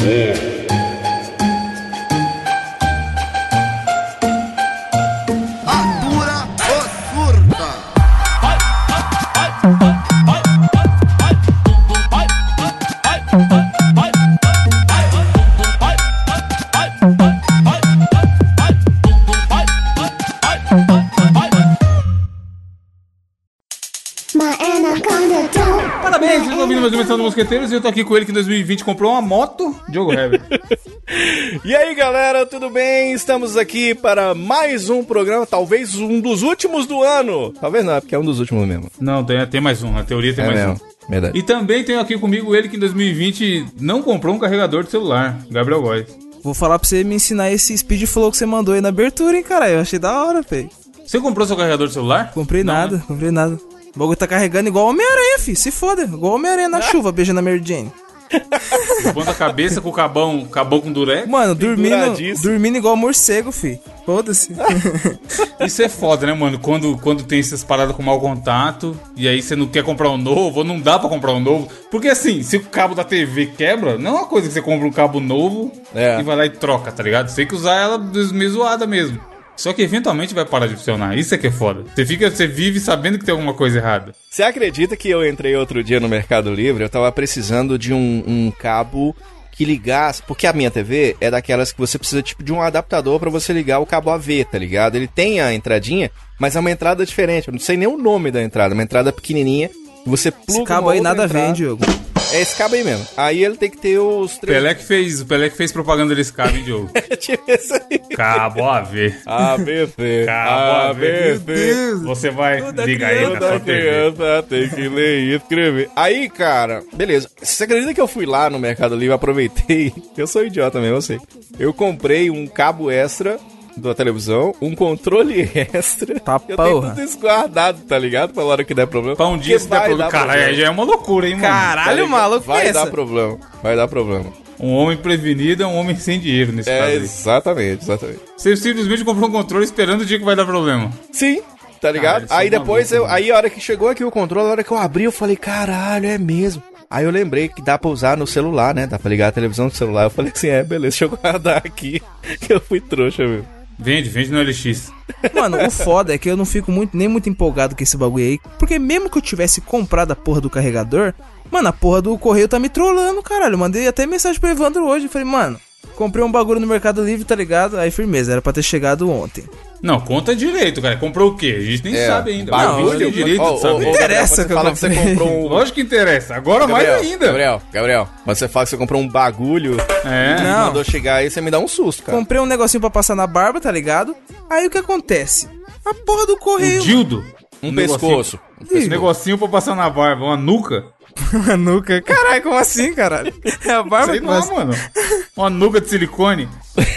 A Mosqueteiros e eu tô aqui com ele que em 2020 comprou uma moto, Diogo Heber. E aí, galera, tudo bem? Estamos aqui para mais um programa, talvez um dos últimos do ano. Talvez não, é porque é um dos últimos mesmo. Não, tem, tem mais um, na teoria tem É mais mesmo, um. verdade. E também tenho aqui comigo ele que em 2020 não comprou um carregador de celular, Gabriel Góes. Vou falar pra você me ensinar esse speed flow que você mandou aí na abertura, hein, cara. Eu achei da hora, fei. Você comprou seu carregador de celular? Comprei Não, nada, né? comprei nada. O bagulho tá carregando igual Homem-Aranha, fi. Se foda. Igual Homem-Aranha na chuva, beijando a Mary Jane. Ponta cabeça com o cabão, cabão com durex. Mano, dormindo, dormindo igual morcego, fi. Foda-se. Isso é foda, né, mano? Quando, quando tem essas paradas com mau contato, e aí você não quer comprar um novo, ou não dá pra comprar um novo. Porque assim, se o cabo da TV quebra, não é uma coisa que você compra um cabo novo É. e vai lá e troca, tá ligado? Você tem que usar ela meio zoada mesmo. Só que eventualmente vai parar de funcionar. Isso é que é foda. Você fica, você vive sabendo que tem alguma coisa errada. Você acredita que eu entrei outro dia no Mercado Livre? Eu tava precisando de um, um cabo que ligasse. Porque a minha TV é daquelas que você precisa tipo de um adaptador pra você ligar o cabo AV, tá ligado? Ele tem a entradinha, mas é uma entrada diferente. Eu não sei nem o nome da entrada, uma entrada pequenininha. Você pluga Esse cabo aí nada entrada. vem, Diogo. É esse cabo aí mesmo. Aí ele tem que ter os três. Pelé que fez, o Pelé que fez propaganda desse cabo, hein, Diogo? Tipo esse aí. Cabo a ver. ABC. Cabo ABC. Você vai, Toda liga aí na sua TV. criança tem que ler e escrever. Aí, cara, beleza. Você acredita que eu fui lá no Mercado Livre, aproveitei? Eu sou idiota mesmo, eu sei. Eu comprei um cabo extra da televisão, um controle extra. Tá eu tenho porra. tudo isso guardado, tá ligado? Pra hora que der problema. Pra um dia se der problema. Caralho, aí já é uma loucura, hein, mano? Tá Caralho, ligado? maluco, Vai pensa. dar problema. Vai dar problema. Um homem prevenido é um homem sem dinheiro nesse É, caso aí. exatamente, exatamente. Você simplesmente comprou um controle esperando o dia que vai dar problema. Sim, tá ligado? Cara, aí isso é depois, maluco, eu, aí a hora que chegou aqui o controle, a hora que eu abri, eu falei, caralho, é mesmo. Aí eu lembrei que dá pra usar no celular, né? Dá pra ligar a televisão no celular. Eu falei assim, é, beleza, deixa eu guardar aqui. Que eu fui trouxa, meu. Vende, vende no LX. Mano, o foda é que eu não fico muito, nem muito empolgado com esse bagulho aí. Porque mesmo que eu tivesse comprado a porra do carregador, mano, a porra do correio tá me trollando, caralho. Mandei até mensagem pro Evandro hoje. Falei, mano, comprei um bagulho no Mercado Livre, tá ligado? Aí firmeza, era pra ter chegado ontem. Não, conta direito, cara. Comprou o quê? A gente nem É, sabe ainda. bagulho. Não, tem direito de saber. ó, ó, Interessa Gabriel, que eu você fala que você comprei. comprou um... Lógico que interessa. Agora mais ainda. Gabriel, Gabriel, mas você fala que você comprou um bagulho É. Não. mandou chegar aí, você me dá um susto, cara. Comprei um negocinho pra passar na barba, tá ligado? Aí o que acontece? A porra do Um correio. dildo. Um pescoço. Esse negocinho pra passar na barba. Uma nuca. Uma nuca. Caralho, como assim, caralho? É a barba Sei que lá, faz- mano. Uma nuca de silicone.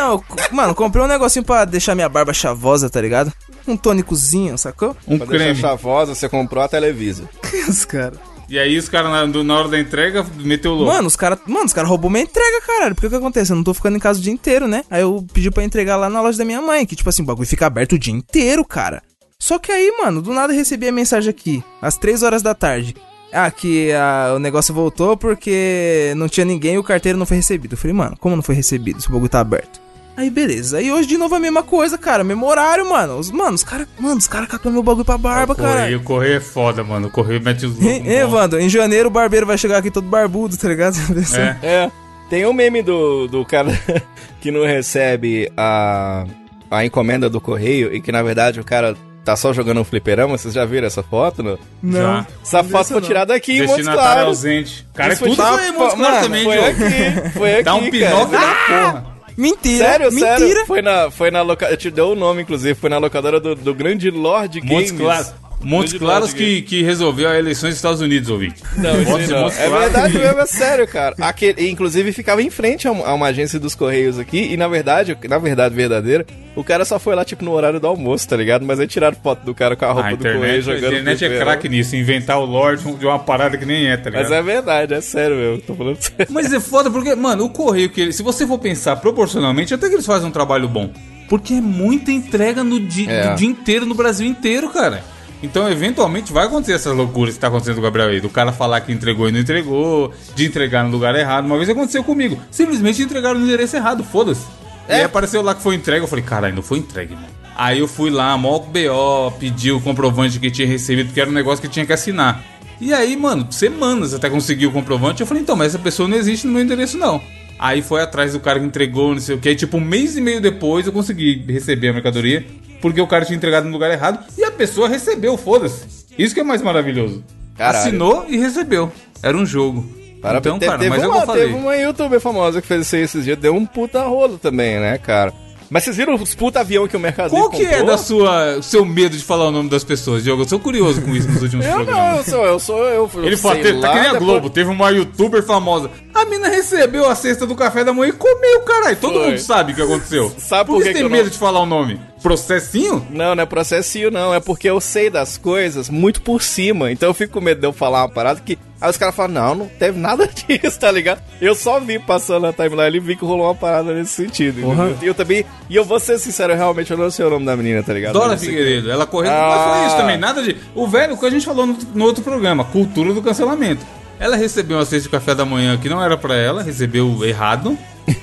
Não, eu- mano, comprei um negocinho pra deixar minha barba chavosa, tá ligado? Um tônicozinho, sacou? Um Pra deixar creme. chavosa, você comprou a Televisa. Os caras. E aí os caras na, do- na hora da entrega meteu o louco. Mano, os caras mano, os cara roubou minha entrega, caralho. Porque o que acontece? Eu não tô ficando em casa o dia inteiro, né? Aí eu pedi pra entregar lá na loja da minha mãe, que tipo assim, o bagulho fica aberto o dia inteiro, cara. Só que aí, mano, do nada eu recebi a mensagem aqui, às 3 horas da tarde. Ah, que ah, o negócio voltou porque não tinha ninguém e o carteiro não foi recebido. Eu falei, mano, como não foi recebido se o bagulho tá aberto? Aí beleza. Aí hoje de novo a mesma coisa, cara. Mesmo horário, mano. Os, mano, os caras. Mano, os caras catam meu bagulho pra barba, cara. correio, o correio é foda, mano. O correio mete os loucos. Ponto. Evandro? Em janeiro o barbeiro vai chegar aqui todo barbudo, tá ligado? É. É. Tem um meme do, do cara que não recebe a, a encomenda do correio e que na verdade o cara tá só jogando um fliperama. Vocês já viram essa foto? Não? Essa Não foto foi tirada aqui em Montes Claros. ausente. Cara, Isso foi tudo tirado- foi em Montes Claros também, foi aqui, foi aqui, Dá um cara. pinóquio da porra. Mentira. Sério, mentira. sério. Foi na, foi na loca... Eu te dei o nome, inclusive. Foi na locadora do, do grande Lord Montes Games. Claros. Montes Claros que, que resolveu a eleição dos Estados Unidos, ouvinte. Não, em não. Montes É Claros. verdade mesmo, é sério, cara. Aquele, inclusive ficava em frente a uma, a uma agência dos Correios aqui, e na verdade, na verdade verdadeira, o cara só foi lá, tipo, no horário do almoço, tá ligado? Mas aí tiraram foto do cara com a roupa A do Correio internet, a jogando. internet é craque nisso, inventar o Lorde de uma parada que nem é, tá ligado? Mas é verdade, é sério mesmo, tô falando sério. Mas é foda porque, mano, o correio que ele, se você for pensar proporcionalmente, até que eles fazem um trabalho bom. Porque é muita entrega no dia, É. do dia inteiro no Brasil inteiro, cara. Então, eventualmente, vai acontecer essas loucuras que tá acontecendo com o Gabriel aí. Do cara falar que entregou e não entregou, de entregar no lugar errado. Uma vez aconteceu comigo. Simplesmente entregaram no endereço errado, foda-se. E aí apareceu lá que foi entregue. Eu falei, caralho, não foi entregue, mano. Aí eu fui lá, mó BO, pedi o comprovante que tinha recebido, porque era um negócio que tinha que assinar. E aí, mano, semanas até conseguir o comprovante. Eu falei, então, mas essa pessoa não existe no meu endereço, não. Aí foi atrás do cara que entregou, não sei o que. Aí, tipo, um mês e meio depois eu consegui receber a mercadoria, porque o cara tinha entregado no lugar errado e a pessoa recebeu, foda-se. Isso que é mais maravilhoso. Caralho. Assinou e recebeu. Era um jogo. Para então, teve, cara, teve mas é uma, eu falei. teve uma youtuber famosa que fez isso aí esses dias, deu um puta rolo também, né, cara? Mas vocês viram os puta avião que o Mercado Qual que é comprou? da sua, o seu medo de falar o nome das pessoas, Diogo? Eu sou curioso com isso nos últimos Eu não, programas. eu sou, eu sou, eu Ele falou, tá que nem a depois- Globo, teve uma youtuber famosa. A mina recebeu a cesta do café da manhã e comeu, caralho. Todo Foi. mundo sabe o que aconteceu. Sabe por por que que você tem que eu medo não- de falar o nome? Processinho? Não, não é processinho, não. É porque eu sei das coisas muito por cima. Então eu fico com medo de eu falar uma parada que. Aí os caras falam, não, não teve nada disso, tá ligado? Eu só vi passando na timeline e vi que rolou uma parada nesse sentido. Entendeu? E eu também. E eu vou ser sincero, eu realmente eu não sei o nome da menina, tá ligado? Dora Figueiredo, ela correu. Ah. Mas foi isso também, nada de. O velho, o que a gente falou no, no outro programa, cultura do cancelamento. Ela recebeu uma cesta de café da manhã que não era pra ela, recebeu errado.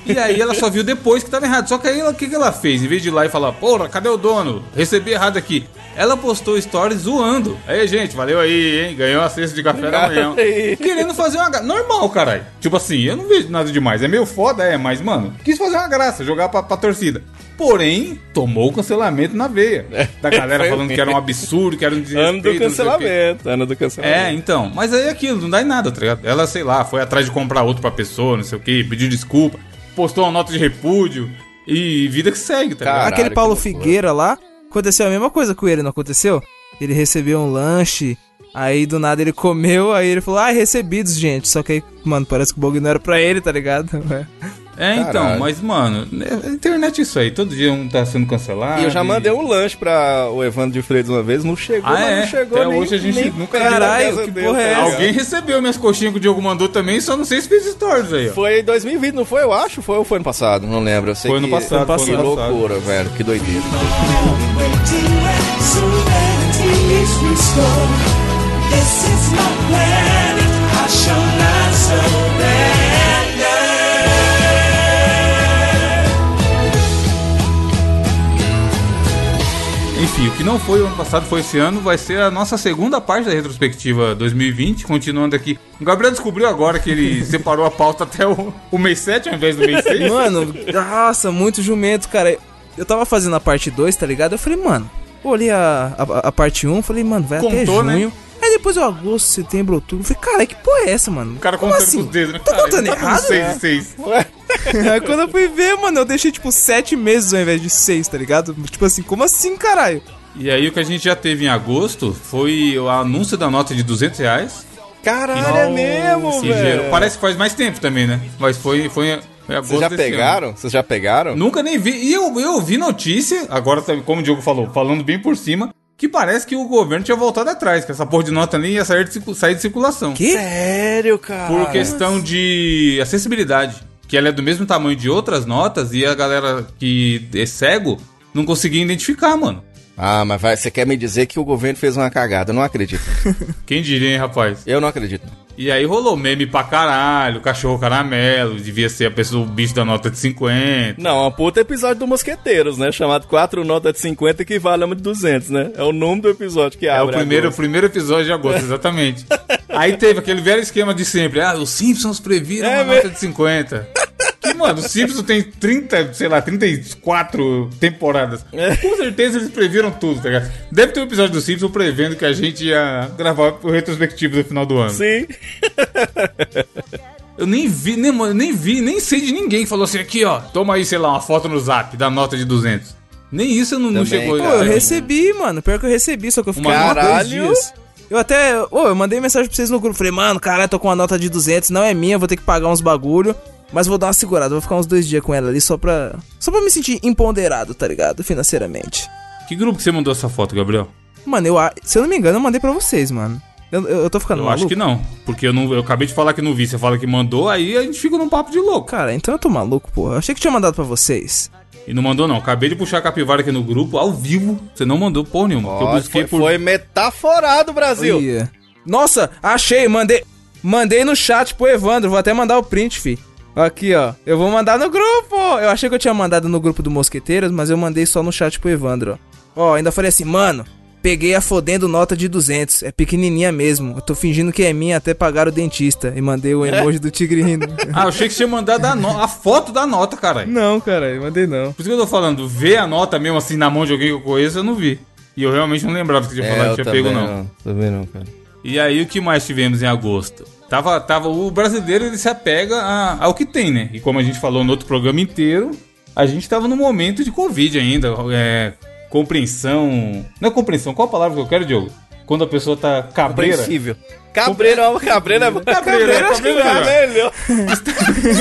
E aí ela só viu depois que tava errado. Só que aí o que, que ela fez? Em vez de ir lá e falar, porra, cadê o dono? Recebi errado aqui. Ela postou stories zoando. Aí, gente, valeu aí, hein? Ganhou a cesta de café da manhã. Querendo fazer uma graça. Normal, caralho. Tipo assim, eu não vejo nada demais. É meio foda, é, mas, mano, quis fazer uma graça, jogar pra, pra torcida. Porém, tomou o cancelamento na veia. Da galera falando que era um absurdo, que era um desrespeito. Ano do quê. cancelamento, ano do cancelamento. É, então. Mas aí é aquilo, não dá em nada, tá ligado? Ela, sei lá, foi atrás de comprar outro pra pessoa, não sei o que, pediu desculpa, postou uma nota de repúdio e vida que segue, tá ligado? Caralho, Aquele Paulo. Figueira lá, aconteceu a mesma coisa com ele, não aconteceu? Ele recebeu um lanche, aí do nada ele comeu, aí ele falou, ah, recebidos, gente. Só que aí, mano, parece que o bagulho não era pra ele, tá ligado? É, então, Caralho. mas, mano, é- a internet é isso aí. Todo dia um tá sendo cancelado. E eu já mandei um lanche pra o Evandro de Freitas uma vez, não chegou, Ah, mas é? não chegou Até nem, hoje a gente nem nunca. Caralho, que Deus, porra é tá essa? ligado? Alguém recebeu minhas coxinhas que o Diogo mandou também, só não sei se fez stories aí, ó. Foi em 2020, não foi? Eu acho. Foi ou foi ano passado? Não lembro. Eu sei Foi ano que... passado, foi Que ano passado. loucura, velho. Que doideira. This is my planet. I shall not surrender. Enfim, o que não foi o ano passado, foi esse ano, vai ser a nossa segunda parte da retrospectiva 2020, continuando aqui. O Gabriel descobriu agora que ele separou a pauta até o, o mês 7 ao invés do mês 6. Mano, nossa, muito jumento, cara. Eu tava fazendo a parte 2, tá ligado? Eu falei, mano, olhei a, a, a parte 1, falei, mano, vai até Contou, né? Aí depois eu agosto, setembro, outubro. Eu falei, cara, que porra é essa, mano? O cara Como contando assim? com os dedos, né? Tô Cara, contando tá errado? 6 e 6. Aí quando eu fui ver, mano, eu deixei tipo 7 meses ao invés de 6, tá ligado? Tipo assim, como assim, caralho? E aí o que a gente já teve em agosto foi o anúncio da nota de 200 reais. Caralho, é mesmo, que velho. Parece que faz mais tempo também, né? Mas foi, foi, Vocês já pegaram? Vocês já pegaram? Nunca nem vi. E eu, eu vi notícia, agora, tá- como o Diogo falou, falando bem por cima, que parece que o governo tinha voltado atrás, que essa porra de nota nem ia sair de, sair de circulação. Que? Sério, cara? Por questão de acessibilidade. Que ela é do mesmo tamanho de outras notas e a galera que é cego não conseguia identificar, mano. Ah, mas vai, você quer me dizer que o governo fez uma cagada? Eu não acredito. Quem diria, hein, rapaz? Eu não acredito. E aí rolou meme pra caralho, cachorro caramelo, devia ser a pessoa, o bicho da nota de 50. Não, é um puta episódio do Mosqueteiros, né? Chamado 4 notas de 50 que vale uma de 200, né? É o nome do episódio que É o abre. primeiro, o primeiro episódio de agosto, exatamente. Aí teve aquele velho esquema de sempre. Ah, os Simpsons previram É uma nota de 50. Que, mano, os Simpsons tem 30, sei lá, 34 temporadas. É. Com certeza eles previram tudo, tá ligado? Deve ter um episódio do Simpsons prevendo que a gente ia gravar o retrospectivo do final do ano. Sim. Eu nem vi, nem, mano, nem vi, nem sei de ninguém que falou assim, aqui ó, toma aí, sei lá, uma foto no zap da nota de 200. Nem isso eu não, não Também, chegou. Pô, eu recebi, mano. Pior que eu recebi, só que eu fiquei caralho. dias. Eu até. Ô, eu mandei mensagem pra vocês no grupo. Falei, mano, caralho, tô com uma nota de 200. Não é minha, vou ter que pagar uns bagulho. Mas vou dar uma segurada. Vou ficar uns dois dias com ela ali só pra. Só pra me sentir empoderado, tá ligado? Financeiramente. Que grupo que você mandou essa foto, Gabriel? Mano, eu, se eu não me engano, eu mandei pra vocês, mano. Eu, eu, eu tô ficando Eu maluco. acho que não. Porque eu, não, eu acabei de falar que não vi. Você fala que mandou, aí a gente fica num papo de louco. Cara, então eu tô maluco, porra. Eu achei que tinha mandado pra vocês. E não mandou, não. Acabei de puxar a capivara aqui no grupo, ao vivo. Você não mandou porra nenhuma. porque eu busquei foi, por. foi metaforado, Brasil. Ia. Nossa, achei, mandei. Mandei no chat pro Evandro, vou até mandar o print, fi. Aqui, ó. Eu vou mandar no grupo. Eu achei que eu tinha mandado no grupo do Mosqueteiros, mas eu mandei só no chat pro Evandro, ó. Ó, ainda falei assim, mano, peguei a fodendo nota de 200. É pequenininha mesmo. Eu tô fingindo que é minha até pagar o dentista. E mandei o emoji do tigre rindo. Ah, eu achei que você tinha mandado a, no- a foto da nota, caralho. não, cara, mandei não. Por isso que eu tô falando, ver a nota mesmo assim na mão de alguém que eu conheço, eu não vi. E eu realmente não lembrava que você tinha É, falado eu que tinha também pego, não. Também não, cara. E aí, o que mais tivemos em agosto? Tava, tava, o brasileiro ele se apega a- ao que tem, né? E como a gente falou no outro programa inteiro, a gente tava no momento de Covid ainda. É, compreensão. Não é compreensão, qual a palavra que eu quero, Diogo? Quando a pessoa tá cabreira. Compreensível. Cabreiro, ó, cabreiro é bom. Cabreiro, é, cabreiro é é melhor.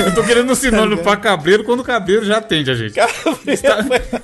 Eu tô querendo um sinônimo pra cabreiro quando o cabreiro já atende a gente. Cabreiro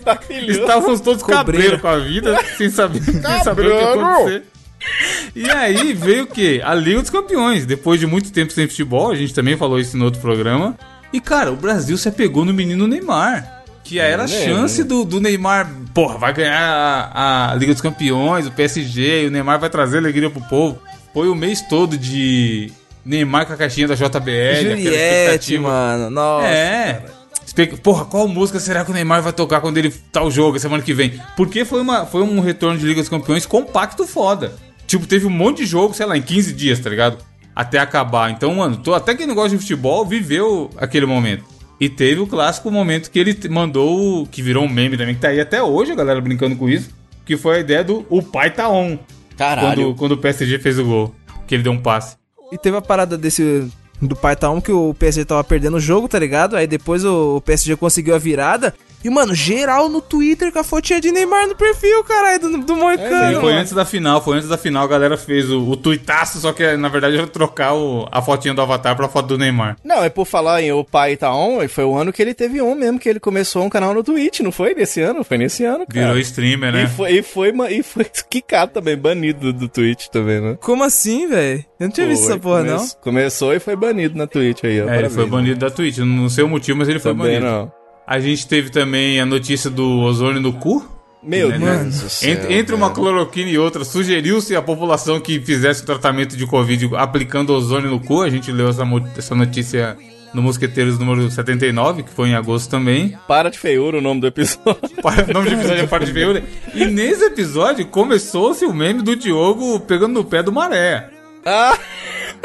maravilhoso. Estávamos todos cabreiros com a vida, sem saber, sem saber o que ia acontecer. E aí veio o quê? A Liga dos Campeões. Depois de muito tempo sem futebol, a gente também falou isso no outro programa. E, cara, o Brasil se apegou no menino Neymar. Que era a chance do, do Neymar, porra, vai ganhar a, a Liga dos Campeões, o PSG, e o Neymar vai trazer alegria pro povo. Foi o mês todo de Neymar com a caixinha da JBL, Juliette, mano. Nossa. É. Espe- Porra, qual música será que o Neymar vai tocar quando ele tá o jogo semana que vem? Porque foi, uma, foi um retorno de Liga dos Campeões compacto foda. Tipo, teve um monte de jogo, sei lá, em 15 dias, tá ligado? Até acabar. Então, mano, tô, até quem não gosta de futebol viveu aquele momento. E teve o clássico momento que ele te- mandou, que virou um meme também, que tá aí até hoje, a galera brincando com isso, que foi a ideia do o pai tá on. Caralho. Quando, quando o PSG fez o gol. Que ele deu um passe. E teve a parada desse. Do pai tá um que o PSG tava perdendo o jogo, tá ligado? Aí depois o PSG conseguiu a virada. E, mano, geral no Twitter com a fotinha de Neymar no perfil, caralho, do, do Moicano. E foi antes da final, foi antes da final, a galera fez o, o tuitaço, só que na verdade era trocar o- a fotinha do Avatar pra foto do Neymar. Não, é por falar em O Pai Tá On, foi o ano que ele teve um mesmo, que ele começou um canal no Twitch, não foi? Nesse ano? Foi nesse ano, cara. Virou streamer, né? E foi, e foi, e foi quicado também, banido do, do Twitch também, né? Como assim, velho? Eu não tinha visto Foi, essa porra, não. come- Começou e foi banido na Twitch aí, ó. É, ele foi né? banido da Twitch, não sei o motivo, mas ele foi Também banido. não. A gente teve também a notícia do ozônio no cu. Meu Né, Deus do céu. Entre, entre uma cloroquina e outra, sugeriu-se a população que fizesse o tratamento de Covid aplicando ozônio no cu. A gente leu essa, essa notícia no Mosqueteiros número 79, que foi em agosto também. Para de feiura o nome do episódio. O nome do episódio é Para de Feiura. E nesse episódio começou-se o meme do Diogo pegando no pé do Maré. ah,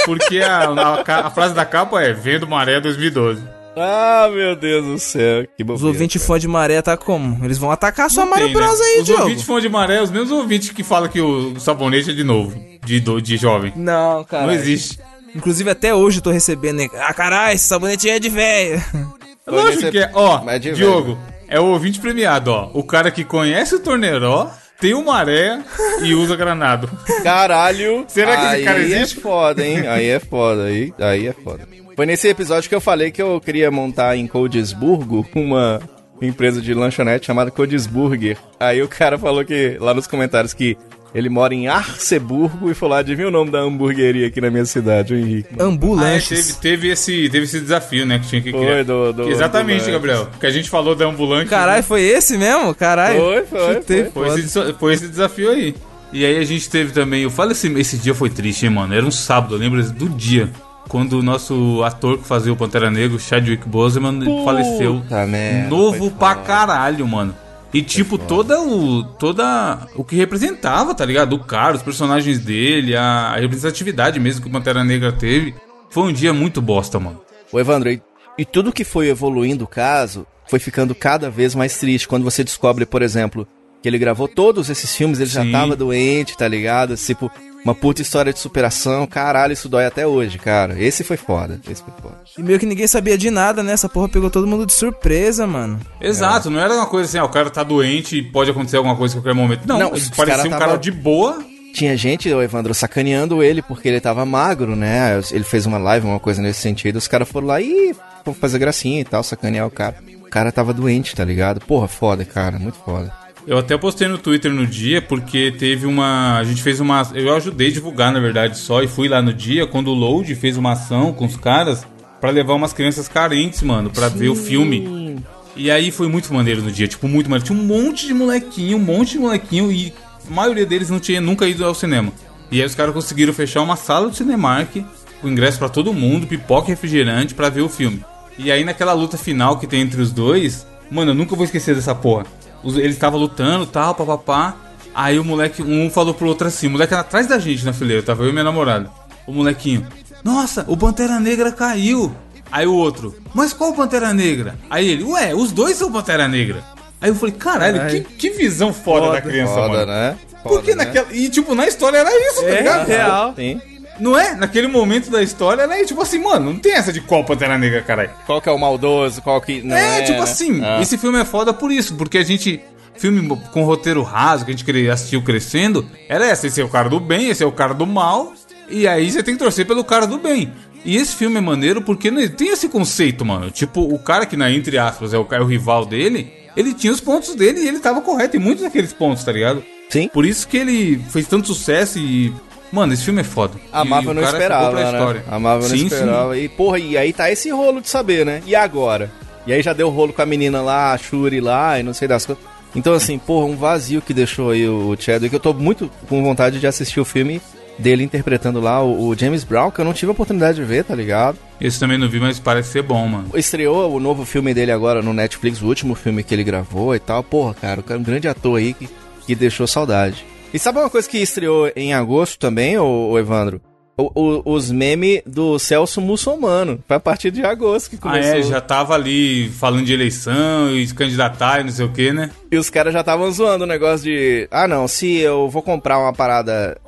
Porque a, a a frase da capa é Vendo Maré 2012. Ah, meu Deus do céu. Que Os bobeira. ouvintes fãs de maré tá como? Eles vão atacar sua Mario Tem, né? Bros aí, Os Diogo. ouvintes fãs de Maré, é os mesmos ouvintes que falam que o sabonete é de novo, de, do- de jovem. Não, cara. Não existe. Inclusive, até hoje eu tô recebendo. né? Ah, caralho, esse sabonete é de velho. Lógico que é. Ó, de Diogo, é o ouvinte premiado, ó. O cara que conhece o Torneiró, tem o Maré e usa granado. Caralho. Será que esse aí cara existe? é foda, hein? Aí é foda, aí, aí é foda. Foi nesse episódio que eu falei que eu queria montar em Codesburgo uma empresa de lanchonete chamada Codesburger. Aí o cara falou que, lá nos comentários, que ele mora em Arceburgo e falou, "Ah, adivinha o nome da hamburgueria aqui na minha cidade, o Henrique. Ah, é, teve, teve, esse, teve esse desafio, né? Que tinha que Foi, criar. do- do Exatamente, ambulante. Gabriel. Que a gente falou da ambulante. Caralho, foi esse mesmo? Caralho. Foi, foi, Chutei, foi. Foi esse, foi esse desafio aí. E aí a gente teve também. Eu falo esse, esse dia foi triste, hein, mano. Era um sábado, eu lembro do dia. Quando o nosso ator que fazia o Pantera Negro, Chadwick Boseman, faleceu. Puta merda, Novo pra caralho, mano. E tipo, toda o. Toda. O que representava, tá ligado? O cara, os personagens dele, a, representatividade mesmo que o Pantera Negra teve. Foi um dia muito bosta, mano. Ô Evandro, e, e tudo que foi evoluindo o caso foi ficando cada vez mais triste. Quando você descobre, por exemplo, que ele gravou todos esses filmes, ele já Sim. tava doente, tá ligado? Tipo, uma puta história de superação. Caralho, isso dói até hoje, cara. Esse foi foda. Esse foi foda. E meio que ninguém sabia de nada, né? Essa porra pegou todo mundo de surpresa, mano. Exato, não era uma coisa assim, ah, o cara tá doente e pode acontecer alguma coisa em qualquer momento. Não, Não, parecia cara um tava- cara de boa. Tinha gente, ô Evandro, sacaneando ele porque ele tava magro, né? Ele fez uma live, uma coisa nesse sentido. Os caras foram lá e fazer gracinha e tal, sacanear o cara. O cara tava doente, tá ligado? Porra, foda, cara. Muito foda. Eu até postei no Twitter no dia, porque teve uma. A gente fez uma. Eu ajudei a divulgar, na verdade, só, e fui lá no dia, quando o Load fez uma ação com os caras pra levar umas crianças carentes, mano, pra ver o filme. E aí foi muito maneiro no dia, tipo, muito maneiro. Tinha um monte de molequinho, um monte de molequinho e a maioria deles não tinha nunca ido ao cinema. E aí os caras conseguiram fechar uma sala do Cinemark, com ingresso pra todo mundo, pipoca e refrigerante pra ver o filme. E aí naquela luta final que tem entre os dois, mano, eu nunca vou esquecer dessa porra. Eles estavam lutando, tal, papapá. Aí o moleque, um falou pro outro assim, o moleque era atrás da gente na fileira, tava eu e minha namorada. O molequinho, nossa, o Pantera Negra caiu. Aí o outro, mas qual Pantera Negra? Aí ele, ué, os dois são Pantera Negra. Aí eu falei, caralho, que, que visão foda, da criança, Foda, mano. né? Porque Foda, né? naquela. E tipo, na história era isso, tá É, ligado? real. Sim. Não é? Naquele momento da história era tipo assim, mano, não tem essa de qual Pantera Negra, caralho. Qual que é o maldoso, qual que não é, é, tipo né? assim, Ah. esse filme é foda por isso, porque a gente. Filme com roteiro raso, que a gente assistiu crescendo, era essa. Esse é o cara do bem, esse é o cara do mal. E aí você tem que torcer pelo cara do bem. E esse filme é maneiro porque não- tem esse conceito, mano. Tipo, o cara que, na, entre aspas, é o, é o rival dele, ele tinha os pontos dele e ele tava correto em muitos daqueles pontos, tá ligado? Sim. Por isso que ele fez tanto sucesso e. Mano, esse filme é foda. A Marvel não esperava, né? A Marvel não Sim, sim. esperava. E, porra, e aí tá esse rolo de saber, né? E agora? E aí já deu rolo com a menina lá, a Shuri lá, e não sei das coisas. Então, assim, porra, um vazio que deixou aí o Chadwick. Eu tô muito com vontade de assistir o filme dele interpretando lá o, James Brown, que eu não tive a oportunidade de ver, tá ligado? Esse também não vi, mas parece ser bom, mano. Estreou o novo filme dele agora no Netflix, o último filme que ele gravou e tal. Porra, cara é um grande ator aí que, que deixou saudade. E sabe uma coisa que estreou em agosto também, ô, Evandro? O- o- os memes do Celso Muçulmano. Foi a partir de agosto que Ah, começou. é, já tava ali falando de eleição e de candidatar e não sei o que, né? E os caras já estavam zoando o negócio de... Ah, não, se eu vou comprar uma parada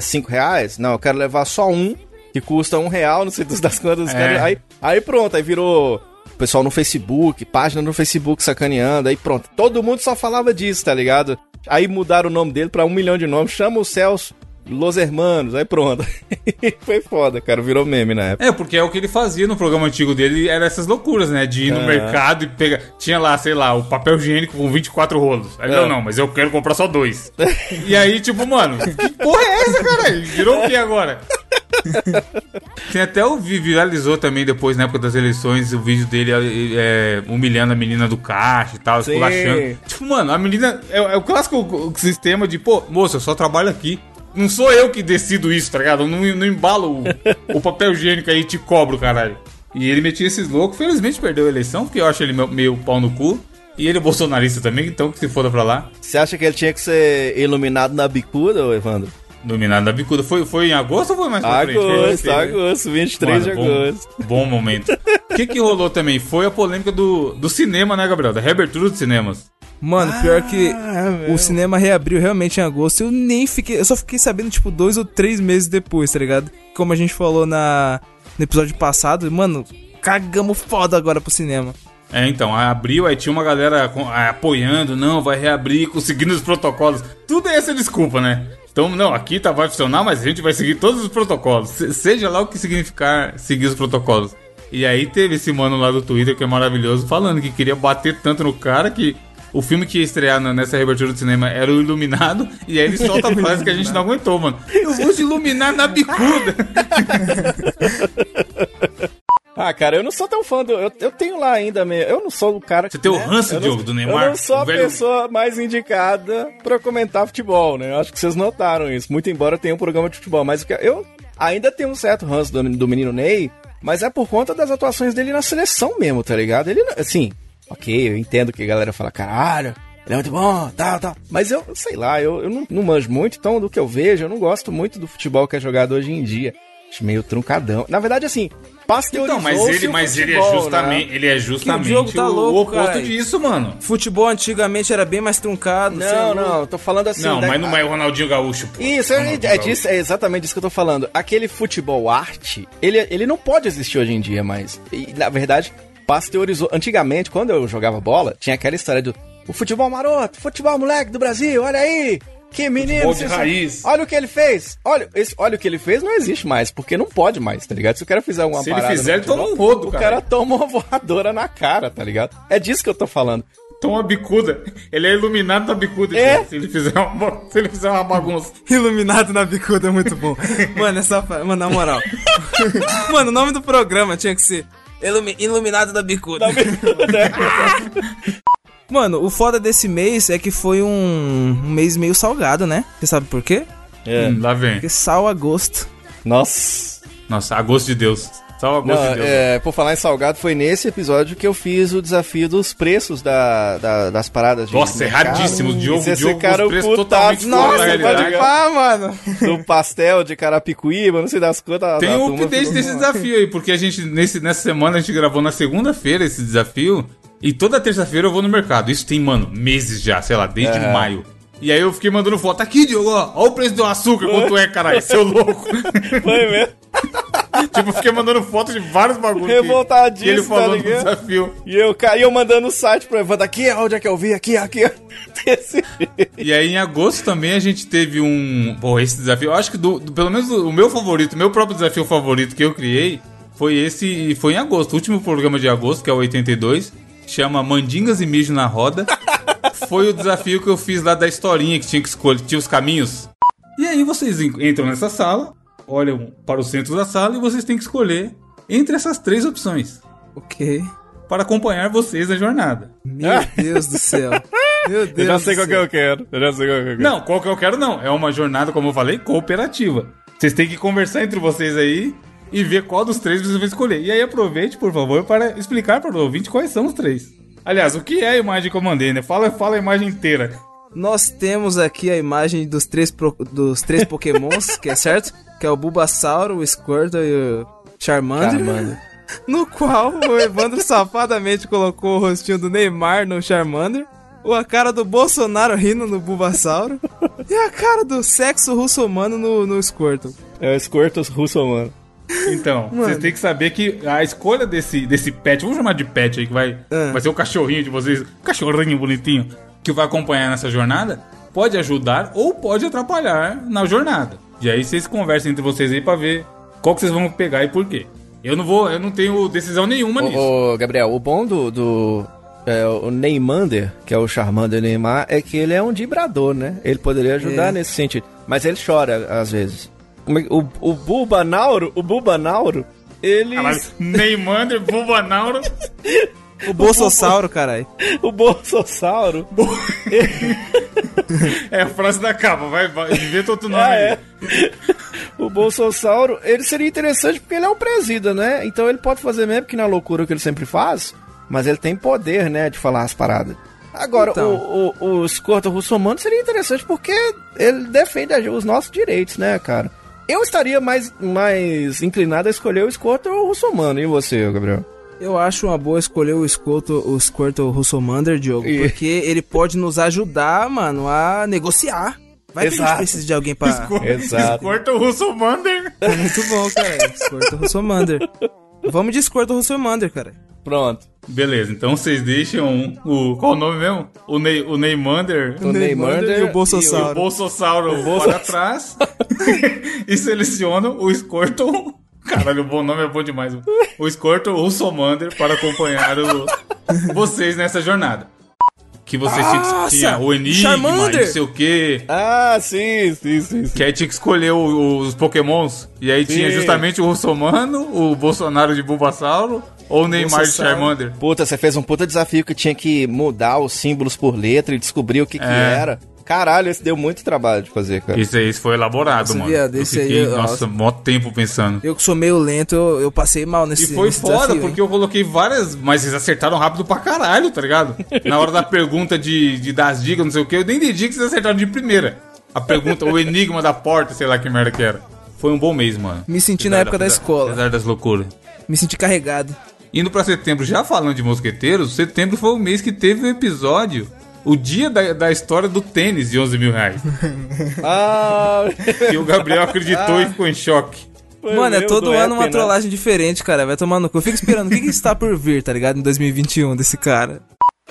5 reais, não, eu quero levar só um, que custa um real, não sei das das quantas. É. caras- aí, aí pronto, aí virou... o Pessoal no Facebook, página no Facebook sacaneando, aí pronto. Todo mundo só falava disso, tá ligado? Aí mudaram o nome dele pra um milhão de nomes. Chama o Celso Los Hermanos, aí pronto. Foi foda, cara, virou meme na época. É, porque é o que ele fazia no programa antigo dele, era essas loucuras, né? De ir no É. mercado e pegar. Tinha lá, sei lá, o papel higiênico com 24 rolos. Aí, É. não, não, mas eu quero comprar só dois. e aí, tipo, mano, que porra é essa, cara? Virou o que agora? Tem até o vi- viralizou também depois, na época das eleições, o vídeo dele é, humilhando a menina do caixa e tal, esculachando. Tipo, mano, a menina. É, é o clássico sistema de, pô, moça, eu só trabalho aqui. Não sou eu que decido isso, tá ligado? Eu não, não embalo o, o papel higiênico aí e te cobro, caralho. E ele metia esses loucos, felizmente perdeu a eleição, porque eu acho ele meio, meio pau no cu. E ele é bolsonarista também, então que se foda pra lá. Você acha que ele tinha que ser iluminado na bicuda, Evandro? Dominado da bicuda. Foi, foi em agosto ou foi mais pra frente? Agosto, Foi, né? agosto, 23 de Mano, bom- agosto. Bom, momento. O que que rolou também? Foi a polêmica do, do cinema, né, Gabriel? Da reabertura dos cinemas. Mano, pior que Ah, o cinema reabriu realmente em agosto. Eu nem fiquei. Eu só fiquei sabendo, tipo, dois ou três meses depois, tá ligado? Como a gente falou na, no episódio passado, mano, cagamos foda agora pro cinema. É, então, aí abriu, aí tinha uma galera ah, apoiando, não, vai reabrir, conseguindo os protocolos. Tudo é essa desculpa, né? Então, não, aqui tá, vai funcionar, mas a gente vai seguir todos os protocolos. Se- seja lá o que significar seguir os protocolos. E aí teve esse mano lá do Twitter, que é maravilhoso, falando que queria bater tanto no cara que o filme que ia estrear nessa reabertura do cinema era o Iluminado, e aí ele solta a frase que a gente não aguentou, mano. Eu vou te iluminar na bicuda. Ah, cara, eu não sou tão fã do. Eu, eu tenho lá ainda mesmo. Eu não sou o cara. Você tem o né? ranço, Eu não- Diogo, do Neymar? Eu não sou a O velho- pessoa mais indicada pra comentar futebol, né? Eu acho que vocês notaram isso. Muito embora tenha um programa de futebol. Mas o eu ainda tenho um certo ranço do, do menino Ney, mas é por conta das atuações dele na seleção mesmo, tá ligado? Ele, assim, ok, eu entendo que a galera fala, caralho. Ele é muito bom, tal, tal. Mas eu, sei lá, eu, eu não, não manjo muito, então do que eu vejo, eu não gosto muito do futebol que é jogado hoje em dia. Acho meio truncadão. Na verdade, assim, pasteurizou Então, mas ele, mas ele é justamente, ele é justamente tá o, louco, o oposto caralho. disso, mano. Futebol antigamente era bem mais truncado. cê é Não, louco. não, eu tô falando assim. não, da- mas não é o Ronaldinho Gaúcho, pô. Isso, é, é, disso, é exatamente disso que eu tô falando. Aquele futebol arte, ele, ele não pode existir hoje em dia mais. E, na verdade, pasteurizou. Antigamente, quando eu jogava bola, tinha aquela história do o futebol maroto, futebol moleque do Brasil, olha aí. Que menino. De raiz. Olha o que ele fez. Olha, esse, olha o que ele fez, não existe mais, porque não pode mais, tá ligado? Se o cara fizer uma Se ele parada. fizer, no ele toma um rodo, O cara. cara toma uma voadora na cara, tá ligado? É disso que eu tô falando. Toma uma bicuda. Ele é iluminado da bicuda. É. gente, Se ele fizer uma, se ele fizer uma bagunça. Iluminado na bicuda é muito bom. Mano, essa. Mano, na moral. Mano, o nome do programa tinha que ser Ilumi- iluminado da bicuda. Mano, o foda desse mês é que foi um, um mês meio salgado, né? Você sabe por quê? É. Hum, lá vem. Porque sal agosto. Nossa. Nossa, a gosto de Deus. Só a gosto Não, de Deus. é, por falar em salgado, foi nesse episódio que eu fiz o desafio dos preços da, da- das paradas de Nossa, mercado. erradíssimo. O Diogo, Vocês Diogo ficaram os preços putaços. totalmente fora Nossa, pode. Ah, mano. do pastel de Carapicuíba, não sei das quantas. Tem um turma update desse desafio aí, porque a gente, nesse, nessa semana, a gente gravou na segunda-feira esse desafio. E toda terça-feira eu vou no mercado. Isso tem, mano, meses já, sei lá, desde Aham. maio. E aí eu fiquei mandando foto. Aqui, Diogo, ó, ó o preço do açúcar, quanto é, caralho, seu louco. Foi mesmo. tipo, eu fiquei mandando foto de vários bagulhos. Revoltadíssimo, que ele falou tá ligado? desafio. E eu, ca- e eu mandando o site pro Evandro aqui, onde é que eu vi? Aqui, aqui. Desse. E aí em agosto também a gente teve um. Pô, esse desafio. Eu acho que do, do- pelo menos o meu favorito, o meu próprio desafio favorito que eu criei foi esse. Foi em agosto, o último programa de agosto, que é o 82. Chama Mandingas e Mijo na Roda. foi o desafio que eu fiz lá da historinha que tinha que escolher, tinha os caminhos. E aí vocês en- entram nessa sala, olham para o centro da sala e vocês têm que escolher entre essas três opções Ok. para acompanhar vocês na jornada. Meu Deus do céu. Meu Deus Eu já sei do qual que céu. eu quero. Eu já sei qual que eu quero. Não, qual que eu quero não. É uma jornada, como eu falei, cooperativa. Vocês têm que conversar entre vocês aí e ver qual dos três vocês vão escolher. E aí aproveite, por favor, para explicar para o ouvinte quais são os três. Aliás, o que é a imagem que eu mandei, né? Fala, fala a imagem inteira. Nós temos aqui a imagem dos três, pro- dos três pokémons, que é certo? Que é o Bulbasauro, o Squirtle e o Charmander. Charmander. No qual o Evandro safadamente colocou o rostinho do Neymar no Charmander. ou A cara do Bolsonaro rindo no Bulbasauro. e a cara do sexo russomano no, no Squirtle. É o Squirtle russo, mano. Então, Mano. vocês têm que saber que a escolha desse, desse pet, vamos chamar de pet aí, que vai, Ah. vai ser o cachorrinho de vocês, o cachorrinho bonitinho, que vai acompanhar nessa jornada, pode ajudar ou pode atrapalhar na jornada. E aí vocês conversam entre vocês aí pra ver qual que vocês vão pegar e por quê. Eu não vou, eu não tenho decisão nenhuma nisso. Ô, ô, Gabriel, o bom do, do é, o Neymander, que é o Charmander Neymar, é que ele é um vibrador, né? Ele poderia ajudar É. nesse sentido. Mas ele chora às vezes. Como é O, o Bulbanauro, o Bulbanauro, ele. Caralho, Neymander, Bulbanauro. O Bolsossauro, caralho. O Bolsossauro. É a frase da capa, vai, vai inventa outro nome Ah, aí. é. O Bolsossauro, ele seria interessante porque ele é um presida, né? Então ele pode fazer mesmo que na loucura que ele sempre faz, mas ele tem poder, né, de falar as paradas. Agora, Então. o, o, o Squirtle Russomano seria interessante porque ele defende os nossos direitos, né, cara? Eu estaria mais, mais inclinado a escolher o Squirtle Russomano. E você, Gabriel? Eu acho uma boa escolher o Squirtle, o Squirtle Russomander, Diogo, E- porque ele pode nos ajudar, mano, a negociar. Vai que a gente Exato. precisa de alguém pra... Exato. O Russomander. É muito bom, cara. Squirtle Russomander. Vamos de Squirtle Russomander, cara. Pronto. Beleza, então vocês deixam o. Qual o nome mesmo? O, Ney, o Neymander O Neymander e o e o Bolsossauro. Bolsossauro para trás e selecionam o Squirtle. Caralho, o bom nome é bom demais. O Squirtle Russomander para acompanhar o- vocês nessa jornada. Que que- Nossa! tinha o Enigma, Charmander! não sei o quê. Ah, sim, sim, sim. sim. Que aí tinha que escolher o- os pokémons. E aí tinha Sim. justamente o Russomano, o Bolsonaro de Bulbasauro ou o Neymar de. Charmander. Puta, você fez um puta desafio que tinha que mudar os símbolos por letra e descobrir o que, que É. era. Caralho, esse deu muito trabalho de fazer, cara. Esse aí esse foi elaborado, Nossa, mano. viado, eu aí, fiquei, eu- nossa, mó tempo pensando. Eu que sou meio lento, eu, eu passei mal nesse E foi nesse foda, desafio, porque hein? eu coloquei várias, mas eles acertaram rápido pra caralho, tá ligado? Na hora da pergunta de, de dar as dicas, não sei o que, eu nem entendi que vocês acertaram de primeira. A pergunta, o enigma da porta, sei lá que merda que era. Foi um bom mês, mano. Me senti na Apesar época da apesar- escola. Apesar das loucuras. Me senti carregado. Indo pra setembro, já falando de mosqueteiros, setembro foi o mês que teve o episódio, o dia da, da história do tênis de 11 mil reais. Ah, que o Gabriel acreditou e ficou em choque. foi Mano, é todo do ano uma né? trollagem diferente, cara. Vai tomar no cu. Eu fico esperando o que, que está por vir, tá ligado? Em 2021 desse cara.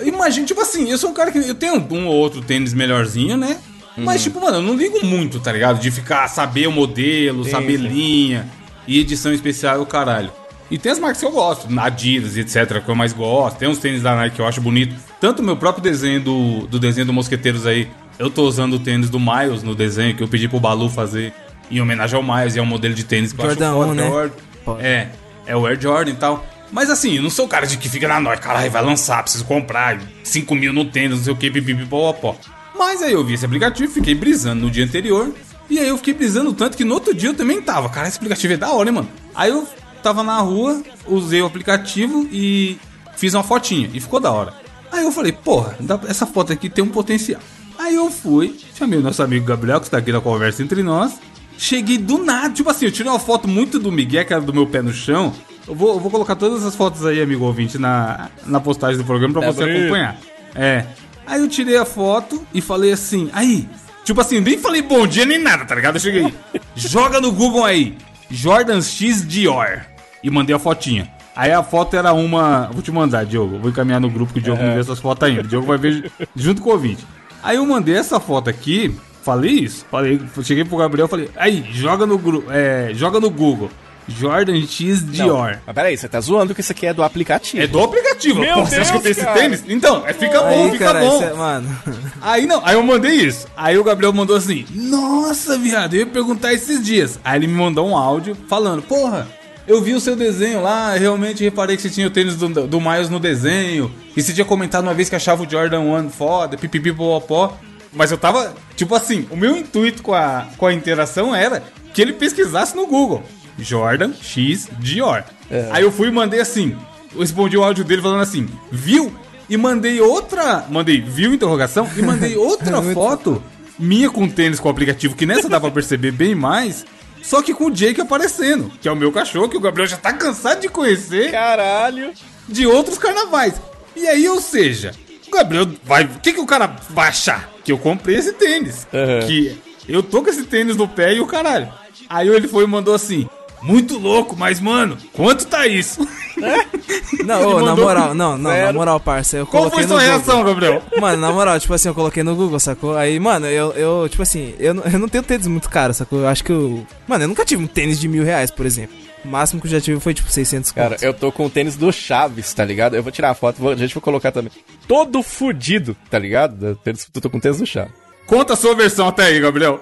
Imagina, tipo assim, eu sou um cara que. Eu tenho um ou outro tênis melhorzinho, né? Mas, tipo, mano, eu não ligo muito, tá ligado? De ficar, saber o modelo, saber sim. linha e edição especial e o caralho. E tem as marcas que eu gosto, Adidas etc, que eu mais gosto. Tem uns tênis da Nike que eu acho bonito. Tanto o meu próprio desenho do, do desenho do Mosqueteiros aí, eu tô usando o tênis do Miles no desenho que eu pedi pro Balu fazer em homenagem ao Miles. E é um modelo de tênis que eu Jordan acho foda, 1, que é o né? Air- Foda. É, é o Air Jordan e tal. Mas assim, eu não sou o cara de que fica na noite, caralho, vai lançar, preciso comprar, 5 mil no tênis, não sei o que, pipipipopó. Mas aí eu vi esse aplicativo, fiquei brisando no dia anterior. E aí eu fiquei brisando tanto que no outro dia eu também tava. Cara, esse aplicativo é da hora, hein, mano? Aí eu tava na rua, usei o aplicativo e fiz uma fotinha. E ficou da hora. Aí eu falei, porra, essa foto aqui tem um potencial. Aí eu fui, chamei o nosso amigo Gabriel, que está aqui na conversa entre nós. Cheguei do nada, tipo assim, eu tirei uma foto muito do Miguel, que era do meu pé no chão. Eu vou, eu vou colocar todas as fotos aí, amigo ouvinte, na, na postagem do programa pra você Gabriel. acompanhar. É. Aí eu tirei a foto e falei assim, aí, tipo assim, nem falei bom dia nem nada, tá ligado? Eu cheguei, joga no Google aí, Jordan X Dior. E mandei a fotinha. Aí a foto era uma. Vou te mandar, Diogo. Vou encaminhar no grupo que o Diogo não vê essas fotos ainda. O Diogo vai ver junto com o ouvinte. Aí eu mandei essa foto aqui. Falei isso. Falei, cheguei pro Gabriel e falei, aí, joga no, é, joga no Google. Jordan X Dior. Mas peraí, você tá zoando que isso aqui é do aplicativo. É do aplicativo. Meu Pô, você acha que eu tenho Deus, esse cara. tênis? Então, é, fica bom, Aí, fica cara, bom. é- mano. Aí não, aí eu mandei isso. Aí o Gabriel mandou assim: Nossa, viado, eu ia perguntar esses dias. Aí ele me mandou um áudio falando: Porra, eu vi o seu desenho lá, realmente reparei que você tinha o tênis do, do Miles no desenho. E você tinha comentado uma vez que achava o Jordan 1 foda, pipipipopopó. Mas eu tava, tipo assim, o meu intuito com a, com a interação era que ele pesquisasse no Google. Jordan X Dior. Aí eu fui e mandei assim. Eu respondi o áudio dele falando assim: Viu? E mandei outra. Mandei, viu interrogação? E mandei outra foto minha com tênis com o aplicativo, que nessa dá pra perceber bem mais. Só que com o Jake aparecendo, que é o meu cachorro, que o Gabriel já tá cansado de conhecer Caralho. de outros carnavais. E aí, ou seja, o Gabriel vai. O que, que o cara vai achar? Que eu comprei esse tênis. Uhum. Que eu tô com esse tênis no pé e o caralho. Aí ele foi e mandou assim. Muito louco, mas mano, quanto tá isso? Não, ô, na moral, não, não, na zero. moral, parça, eu Qual coloquei foi sua no reação, Google. Gabriel? Mano, na moral, tipo assim, eu coloquei no Google, sacou? Aí, mano, eu, eu tipo assim, eu, não- eu não tenho tênis muito caro, sacou? Eu acho que eu. Mano, eu nunca tive um tênis de mil reais, por exemplo. O máximo que eu já tive foi, tipo, 600 Cara, contos. eu tô com o tênis do Chaves, tá ligado? Eu vou tirar a foto, vou, a gente vai colocar também. Todo fudido, tá ligado? Eu tênis- eu tô com o tênis do Chaves. Conta a sua versão até aí, Gabriel.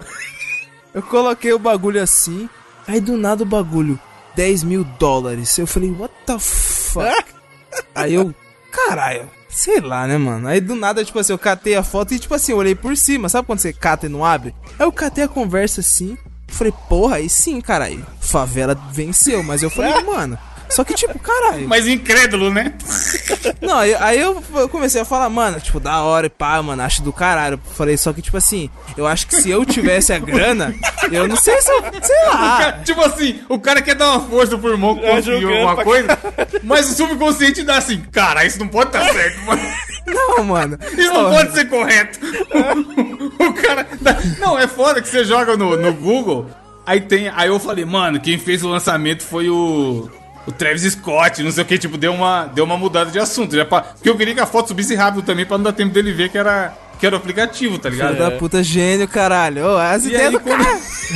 Eu coloquei o bagulho assim, aí do nada o bagulho, 10 mil dólares. Eu falei, what the fuck? aí eu, caralho, sei lá, né, mano? Aí do nada, tipo assim, eu catei a foto e, tipo assim, eu olhei por cima, sabe quando você cata e não abre? Aí eu catei a conversa assim, falei, porra, aí sim, caralho, favela venceu, mas eu falei, mano. Só que, tipo, caralho. Mas incrédulo, né? Não, aí, aí eu eu comecei a falar, mano, tipo, da hora e pá, mano, acho do caralho. Falei, só que, tipo assim, eu acho que se eu tivesse a grana, eu não sei se eu. Sei lá. Cara, tipo assim, o cara quer dar uma força pro irmão que Tá conseguiu alguma coisa, mas o subconsciente dá assim, cara, isso não pode estar certo, mano. Não, mano. Isso não pode ser correto. o cara. dá- Não, é foda que você joga no, no Google. Aí tem. Aí eu falei, mano, quem fez o lançamento foi o. O Travis Scott, não sei o que, tipo, deu uma, deu uma mudada de assunto. Já pra, porque eu queria que a foto subisse rápido também pra não dar tempo dele ver que era, que era o aplicativo, tá ligado? Filho da puta gênio, caralho. Ô, as E ideias aí, do quando,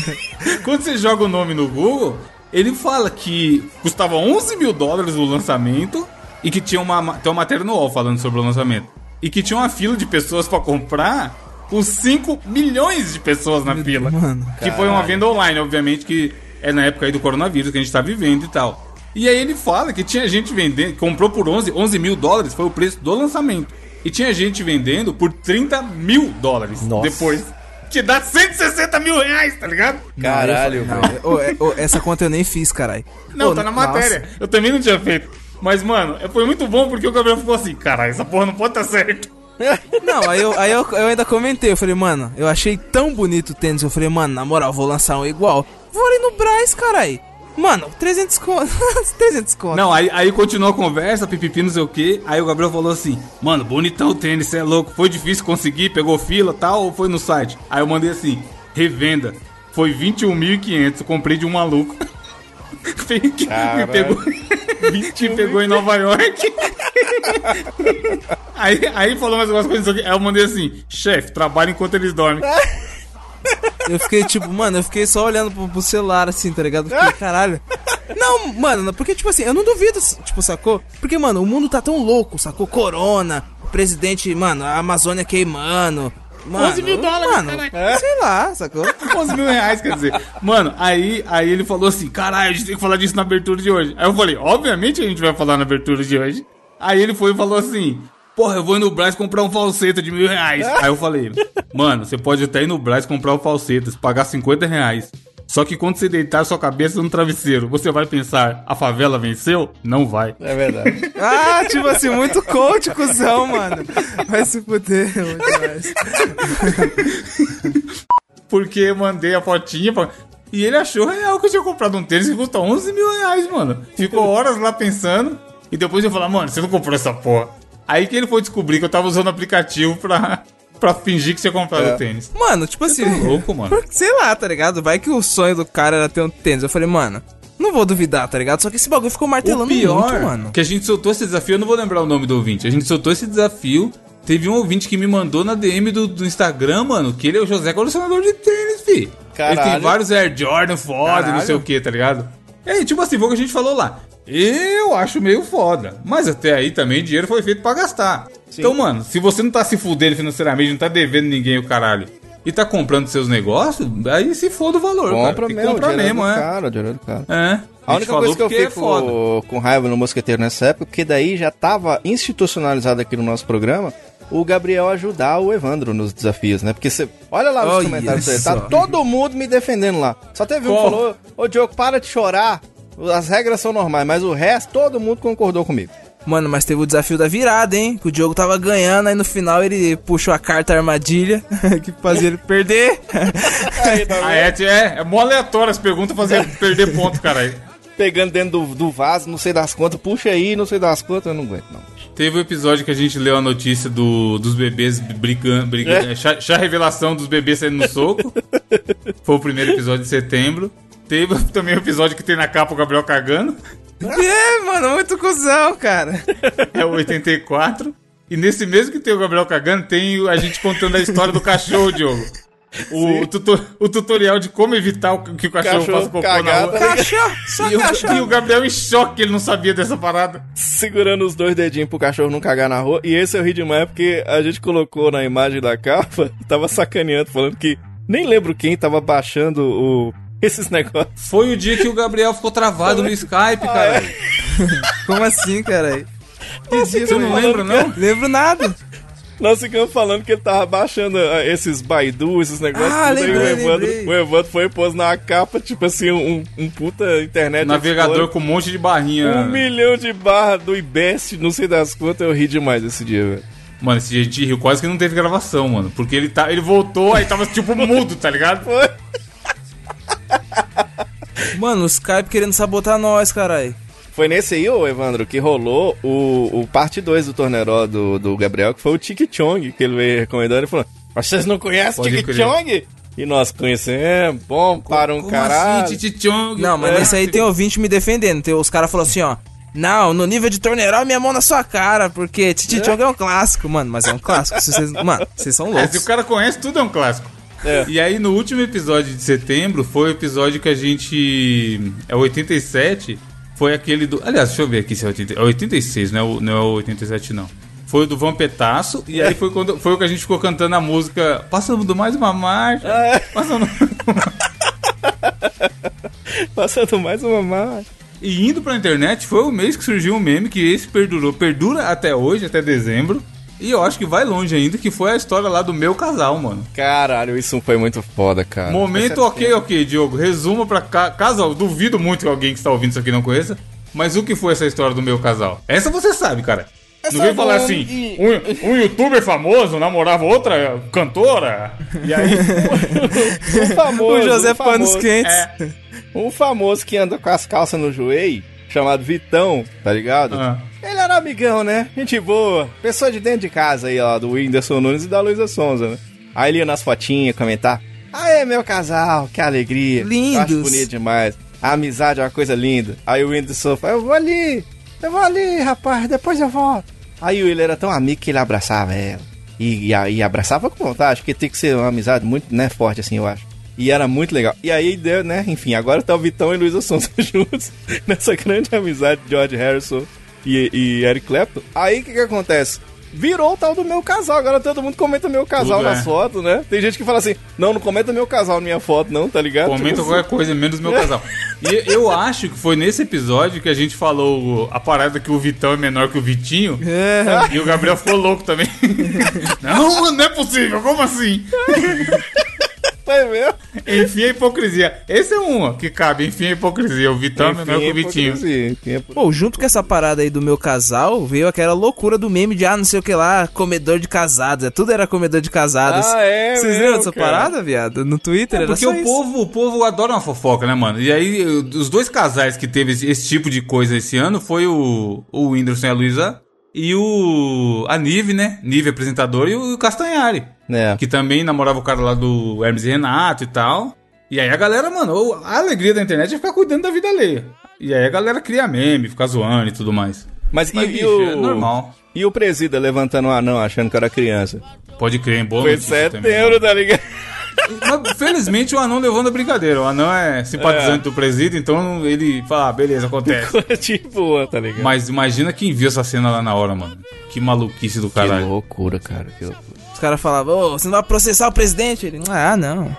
quando você joga o nome no Google, ele fala que custava 11 mil dólares o lançamento e que tinha uma, tem uma matéria no UOL falando sobre o lançamento. E que tinha uma fila de pessoas pra comprar com 5 milhões de pessoas na fila. mano, que foi uma venda online, obviamente, que é na época aí do coronavírus que a gente tá vivendo e tal. E aí ele fala que tinha gente vendendo, comprou por 11, 11 mil dólares, foi o preço do lançamento. E tinha gente vendendo por 30 mil dólares Nossa. depois. Que dá 160 mil reais, tá ligado? Caralho, velho. ô, é- ô, essa conta eu nem fiz, caralho. Não, Ô, tá na nossa. matéria. Eu também não tinha feito. Mas, mano, foi muito bom porque o Gabriel ficou assim, caralho, essa porra não pode tá certo. Não, aí, eu, aí eu, eu ainda comentei, eu falei, mano, eu achei tão bonito o tênis, eu falei, mano, na moral, vou lançar um igual. Vou ali no Braz, caralho. Mano, 300 conto, 300 conto. Não, aí, aí continuou a conversa, pipipi, não sei o que. Aí o Gabriel falou assim: Mano, bonitão o tênis, cê é louco. Foi difícil conseguir, pegou fila tal, ou foi no site? Aí eu mandei assim: Revenda. Foi 21.500, eu comprei de um maluco. que me pegou, que pegou em Nova York. aí, aí falou mais algumas coisas. Aí eu mandei assim: Chefe, trabalha enquanto eles dormem. Eu fiquei tipo, mano, eu fiquei só olhando pro, pro celular assim, tá ligado? Fiquei, caralho. Não, mano, porque tipo assim, eu não duvido, tipo, sacou? Porque, mano, o mundo tá tão louco, sacou? Corona, o presidente, mano, a Amazônia queimando, Mano, 11 mil dólares, mano, caralho. sei lá, sacou? 11 mil reais, quer dizer. Mano, aí, aí ele falou assim: caralho, a gente tem que falar disso na abertura de hoje. Aí eu falei: obviamente a gente vai falar na abertura de hoje. Aí ele foi e falou assim: porra, eu vou ir no Braz comprar um falseta de mil reais. Aí eu falei: mano, você pode até ir no Braz comprar o falsetas, pagar 50 reais. Só que quando você deitar sua cabeça no travesseiro, você vai pensar: a favela venceu? Não vai. É verdade. Ah, tipo assim, muito coach, cuzão, mano. Vai se fuder, muito mais. Porque eu mandei a fotinha pra... E ele achou real que eu tinha comprado um tênis que custa 11 mil reais, mano. Ficou horas lá pensando. E depois eu falei, mano, você não comprou essa porra. Aí que ele foi descobrir que eu tava usando o aplicativo pra, pra fingir que tinha comprado É. o tênis. Mano, tipo assim. Tá louco, mano. Sei lá, tá ligado? Vai que o sonho do cara era ter um tênis. Eu falei, mano, não vou duvidar, tá ligado? Só que esse bagulho ficou O martelando pior, muito, mano. que a gente soltou esse desafio, eu não vou lembrar o nome do ouvinte. A gente soltou esse desafio. Teve um ouvinte que me mandou na DM do, do Instagram, mano, que ele é o José colecionador de tênis, fi. Ele tem Caralho. vários Air Jordan foda, e não Caralho. sei o que, tá ligado? É, tipo assim, foi o que a gente falou lá. Eu acho meio foda. Mas até aí também dinheiro foi feito pra gastar. Então, mano, se você não tá se fudendo financeiramente, não tá devendo ninguém o caralho, e tá comprando seus negócios, aí se foda o valor, Compra cara. Tem mesmo, comprar dinheiro mesmo, é. cara, dinheiro do cara. É. A gente única coisa que eu é fico com raiva no Mosqueteiro nessa época, porque daí já tava institucionalizado aqui no nosso programa o Gabriel ajudar o Evandro nos desafios, né? Porque você. Olha lá os Olha comentários dele, tá todo mundo me defendendo lá. Só teve um que falou: Ô Diogo, para de chorar. As regras são normais, mas o resto, todo mundo concordou comigo. Mano, mas teve o desafio da virada, hein? Que o Diogo tava ganhando, aí no final ele puxou a carta armadilha, que fazia ele perder. Aí, tá Ah, é, é, é mó aleatório as perguntas fazer perder ponto, caralho. Pegando dentro do, do vaso, não sei das contas, puxa aí, não sei das contas, eu não aguento, não. Teve o episódio que a gente leu a notícia do, dos bebês brigando, brigando é. chá, chá revelação dos bebês saindo no soco. Foi o primeiro episódio de setembro. Teve também o episódio que tem na capa o Gabriel cagando. é, mano, muito cuzão, cara. É o 84. E nesse mesmo que tem o Gabriel cagando, tem a gente contando a história do cachorro, Diogo. O, tuto- o tutorial de como evitar o que o cachorro, Cachorro faça cocô na cagado. rua. Cachorro, só E o, cachorro. e o Gabriel em choque, ele não sabia dessa parada. segurando os dois dedinhos pro cachorro não cagar na rua. E esse eu ri demais porque a gente colocou na imagem da capa, tava sacaneando, falando que nem lembro quem tava baixando o, esses negócios. Foi o dia que o Gabriel ficou travado no Skype, cara. Como assim, caralho? Que dia Você não lembra, não? Lembro nada. Nós ficamos falando que ele tava baixando ah, esses Baidu, esses negócios. Ah, tudo, aí lembrei, o Evandro, lembrei. o Evandro foi e pôs na capa, tipo assim, um, um puta internet. Navegador com um monte de barrinha. Um milhão de barra do IBEST, não sei das quantas, eu ri demais esse dia, velho. Mano, esse dia a gente riu quase que não teve gravação, mano. Porque ele, tá, ele voltou, aí tava tipo mudo, tá ligado? Foi. Mano, o Skype querendo sabotar nós, caralho. Foi nesse aí, ô Evandro, que rolou o, o parte 2 do Torneró do, do Gabriel, que foi o Tiki Chong, que ele veio recomendando e falou: Vocês não conhecem Tiki. Chong? E nós conhecemos, bom para um Como caralho. assim, Titi Chong? Não, mas É. nesse aí tem ouvinte me defendendo. Tem, os caras falaram assim, ó. Não, no nível de torneirão, minha mão na sua cara, porque Titi Chong é um clássico, mano. Mas é um clássico. se vocês, mano, vocês são É, loucos. se o cara conhece, tudo é um clássico. É. E aí, no último episódio de setembro, foi o episódio que a gente. É o 87. Foi aquele do. Aliás, deixa eu ver aqui se é 80, é 86, não é o, não é o 87, não. Foi o do Vampetaço, e aí foi, quando, foi o que a gente ficou cantando a música Passando mais uma marcha. É. Passando... Passando mais uma marcha. E indo pra internet, foi o mês que surgiu um meme que esse perdurou. Perdura até hoje, até dezembro. E eu acho que vai longe ainda, que foi a história lá do meu casal, mano. Caralho, isso foi muito foda, cara. Momento ok, ok, Diogo. Resuma pra ca casal. Duvido muito que alguém que está ouvindo isso aqui não conheça. Mas o que foi essa história do meu casal? Essa você sabe, cara. Essa não vem falar assim, e- um, um youtuber famoso namorava outra cantora. E aí, Um famoso, O José um famoso, Panos Quentes. é, Um famoso que anda com as calças no joelho, chamado Vitão, tá ligado? Ah. Ele era amigão, né? Gente boa. Pessoa de dentro de casa aí, ó, do Whindersson Nunes e da Luísa Sonza, né? Aí ele ia nas fotinhas comentar. Aê, meu casal, que alegria. Lindos. Eu Acho bonito demais. A amizade é uma coisa linda. Aí o Whindersson fala, eu vou ali, eu vou ali, rapaz, depois eu volto. Aí o ele era tão amigo que ele abraçava ela. E, e, e abraçava com vontade, porque tem que ser uma amizade muito, né, forte assim, eu acho. E era muito legal. E aí deu, né, enfim, agora tá o Vitão e Luísa Sonza juntos nessa grande amizade de George Harrison e, e Eric Clapton. Aí o que que acontece? virou o tal do meu casal. Agora todo mundo comenta meu casal Tudo nas é. fotos, né? Tem gente que fala assim, não, não comenta meu casal na minha foto, não, tá ligado? Comenta Tipo qualquer coisa, menos meu casal. E eu acho que foi nesse episódio que a gente falou a parada que o Vitão é menor que o Vitinho. É. E o Gabriel ficou louco também. não, mano, não é possível, como assim? Foi mesmo? Enfim, a hipocrisia. Esse é um ó, que cabe, enfim, a hipocrisia. O Vitão é menor que o Vitinho. é. Pô, junto com essa parada aí do meu casal, veio aquela loucura do meme de, ah, não sei o que lá, comedor de casados. É, tudo era comedor de casados. Ah, é Vocês viram dessa cara. parada, viado? No Twitter É era porque só o isso. povo, o povo adora uma fofoca, né, mano? E aí, os dois casais que teve esse, esse tipo de coisa esse ano foi o, o Whindersson e a Luísa e o. a Nive, né? Nive apresentador e o Castanhari. É. Que também namorava o cara lá do Hermes e Renato e tal. E aí a galera, mano, a alegria da internet é ficar cuidando da vida alheia. E aí a galera cria meme, fica zoando e tudo mais. Mas, e, Mas, e bicho, o... é normal. E o presida levantando um anão achando que era criança? Pode crer, em boa Foi setembro, tá ligado? Mas, felizmente o anão levou na brincadeira. O anão é simpatizante do presídio, então ele fala, ah, beleza, acontece. tipo, tá ligado? Mas imagina quem viu essa cena lá na hora, mano. Que maluquice do Que caralho. loucura, cara. Que loucura. Os caras falavam, ô, você não vai processar o presidente? Ele, ah, não.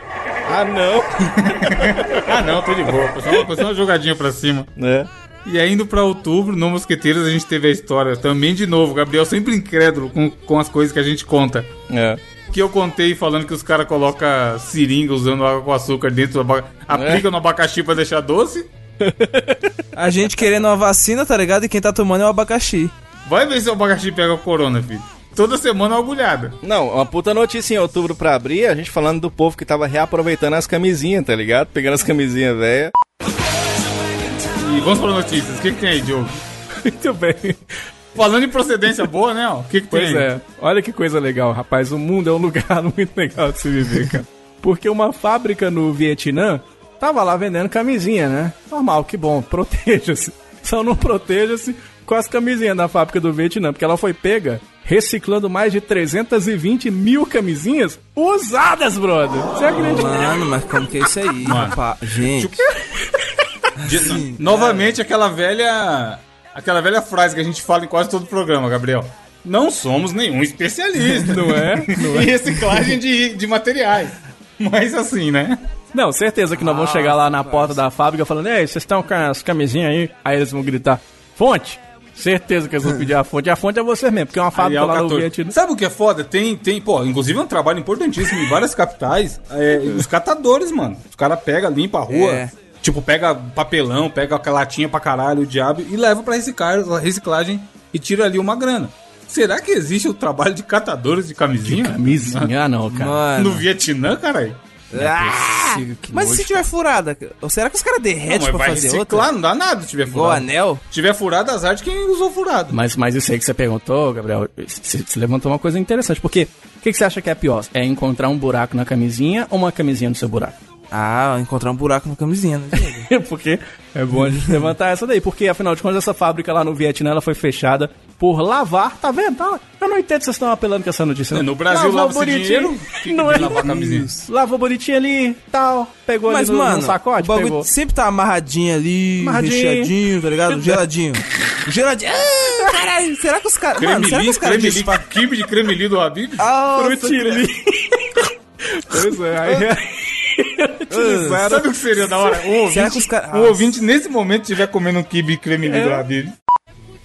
Ah, não. Ah, não, tô de boa. Foi só uma, foi só uma jogadinha pra cima. né? E aí, indo pra outubro, no Mosqueteiros, a gente teve a história também de novo. Gabriel sempre incrédulo com, com as coisas que a gente conta. É. Que eu contei falando que os caras colocam seringa usando água com açúcar dentro do abacaxi. Aplica no abacaxi pra deixar doce. A gente querendo uma vacina, tá ligado? E quem tá tomando é o abacaxi. Vai ver se o abacaxi pega o corona, filho. Toda semana é uma agulhada. Não, uma puta notícia em outubro pra abrir, a gente falando do povo que tava reaproveitando as camisinhas, tá ligado? Pegando as camisinhas velhas. E vamos para notícias. O que, que tem aí, Diogo? Muito bem. Falando em procedência boa, né? O que, que tem Pois é. Olha que coisa legal, rapaz. O mundo é um lugar muito legal de se viver, cara. Porque uma fábrica no Vietnã tava lá vendendo camisinha, né? Normal, que bom. Proteja-se. Só não proteja-se com as camisinhas da fábrica do Vietnã, porque ela foi pega reciclando mais de 320 mil camisinhas usadas, brother. Você acredita? Mano, mas como que é isso aí, rapaz? Gente. De- novamente, aquela velha. Aquela velha frase que a gente fala em quase todo o programa, Gabriel. Não somos nenhum especialista Não é? Não em reciclagem de, de materiais. Mas assim, né? Não, certeza que nós vamos chegar lá na porta da fábrica falando, ei, vocês estão com as camisinhas aí? Aí eles vão gritar, fonte? Certeza que eles vão pedir a fonte. E a fonte é você mesmo, porque é uma fábrica é lá no 14. Vietnã. Sabe o que é foda? Tem, tem, pô, inclusive é um trabalho importantíssimo em várias capitais. É, os catadores, mano. Os caras pegam, limpa a rua. É. Tipo, pega papelão, pega aquela latinha pra caralho, o diabo, e leva pra reciclar, reciclagem e tira ali uma grana. Será que existe o trabalho de catadores de camisinha? Camisinha, ah, não, cara. Mano. No Vietnã, caralho? Ah, mas e se tiver furada? Será que os caras derretem pra vai fazer reciclar, outra? não dá nada se tiver Igual furado. anel? Se tiver furado, azar de quem usou furado. Mas, mas isso aí que você perguntou, Gabriel, você você levantou uma coisa interessante. Porque o que, que você acha que é pior? É encontrar um buraco na camisinha ou uma camisinha no seu buraco? Ah, encontrar um buraco na camisinha, né? Porque é bom a gente levantar essa daí. Porque, afinal de contas, essa fábrica lá no Vietnã ela foi fechada por lavar. Tá vendo? Tá? Eu não entendo se vocês estão apelando com essa notícia. não. No Brasil, Lavou dinheiro, que Não é? lavar camisinha? Lavou bonitinho ali, tal. Pegou Mas, ali no, mano, no sacote, o bagulho pegou. sempre tá amarradinho ali, Amarradinho. recheadinho, tá ligado? Geladinho. Geladinho. Ah, caralho, será que os caras... Mano, será que os caras... kibe de cremeli do Habib? Ah, Frutili. pois é, aí... Utilizaram... Sabe o que seria da hora? O Será ouvinte, que os caras- o ouvinte nesse momento estiver comendo um kibe cremeli do Habib.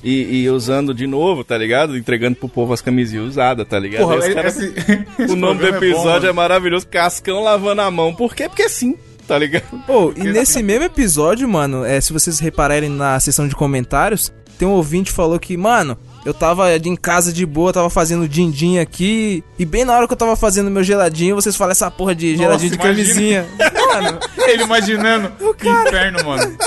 E, e usando de novo, tá ligado? Entregando pro povo as camisinhas usadas, tá ligado? Porra, Aí os esse- o nome do programa é bom, episódio é, maravilhoso. Cascão lavando a mão. Por quê? Porque sim, tá ligado? Pô, e nesse mesmo episódio, mano, é, se vocês repararem na seção de comentários, tem um ouvinte que falou que, mano, eu tava em casa de boa, tava fazendo din-din aqui, e bem na hora que eu tava fazendo meu geladinho, vocês falam essa porra de geladinho de imagina. camisinha. mano, Ele imaginando que inferno, mano.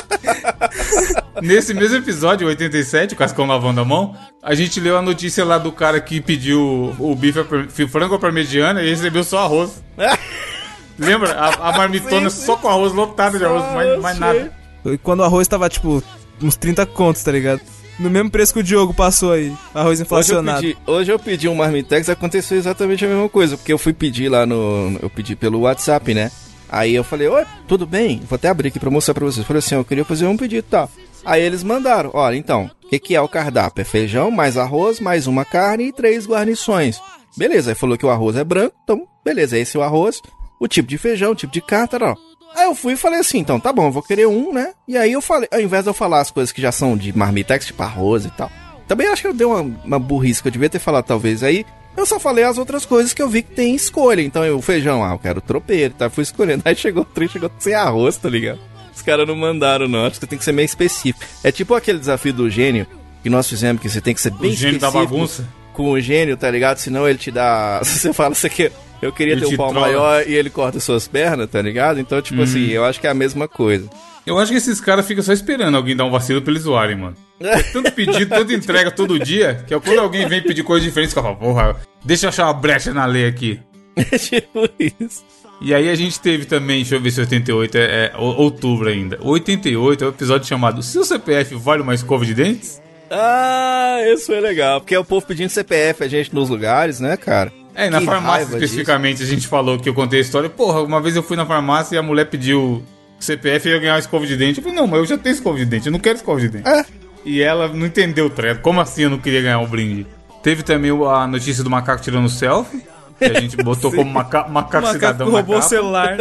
Nesse mesmo episódio, 87, o Cascão lavando a mão, a gente leu a notícia lá do cara que pediu o bife frango parmegiana e recebeu só arroz. Lembra? A, a marmitona só com arroz lotado de arroz, mais, mais nada. e quando o arroz tava, tipo, uns 30 contos, tá ligado? No mesmo preço que o Diogo passou aí, arroz Hoje eu, inflacionado. pedi, hoje eu pedi um Marmitex, aconteceu exatamente a mesma coisa, porque eu fui pedir lá no. Eu pedi pelo WhatsApp, né? Aí eu falei, oi, tudo bem? Vou até abrir aqui pra mostrar pra vocês. Eu falei assim, eu queria fazer um pedido e tal. Aí eles mandaram, olha, então, o que, que é o cardápio? É feijão, mais arroz, mais uma carne e três guarnições. Beleza, aí falou que o arroz é branco, então, beleza, esse é o arroz, o tipo de feijão, o tipo de carne, tal. Aí eu fui e falei assim, então, tá bom, eu vou querer um, né? E aí eu falei, ao invés de eu falar as coisas que já são de marmitex, tipo arroz e tal, também acho que eu dei uma, uma burrice que eu devia ter falado, talvez, aí... Eu só falei as outras coisas que eu vi que tem escolha. Então, eu, o feijão, ah, eu quero tropeiro, tá? Fui escolhendo. Aí chegou o trem, chegou sem arroz, tá ligado? Os caras não mandaram, não. Acho que tem que ser meio específico. É tipo aquele desafio do gênio que nós fizemos, que você tem que ser bem O gênio da específico bagunça. com o gênio, tá ligado? Senão ele te dá. Se você fala, você quer. Eu queria Ele ter um pau trola. maior e ele corta suas pernas, tá ligado? Então, tipo assim, eu acho que é a mesma coisa. Eu acho que esses caras ficam só esperando alguém dar um vacilo pra eles zoarem, mano. Tanto pedido, tanto entrega todo dia, que é quando alguém vem pedir coisa diferente, você fala, porra, deixa eu achar uma brecha na lei aqui. É tipo isso. E aí a gente teve também, deixa eu ver se 88 é, é outubro ainda. 88 é o episódio chamado Se o CPF vale uma escova de dentes? Ah, isso foi legal. Porque é o povo pedindo CPF, a gente nos lugares, né, cara? É, e na Que farmácia especificamente a gente falou que eu contei a história. Porra, uma vez eu fui na farmácia e a mulher pediu CPF e ia ganhar uma escova de dente. Eu falei, não, mas eu já tenho escova de dente, eu não quero escova de dente. É. E ela não entendeu o treco. Como assim eu não queria ganhar um brinde? Teve também o- a notícia do macaco tirando selfie. Que a gente botou como maca macaco, cidadão na roubou o capa. celular.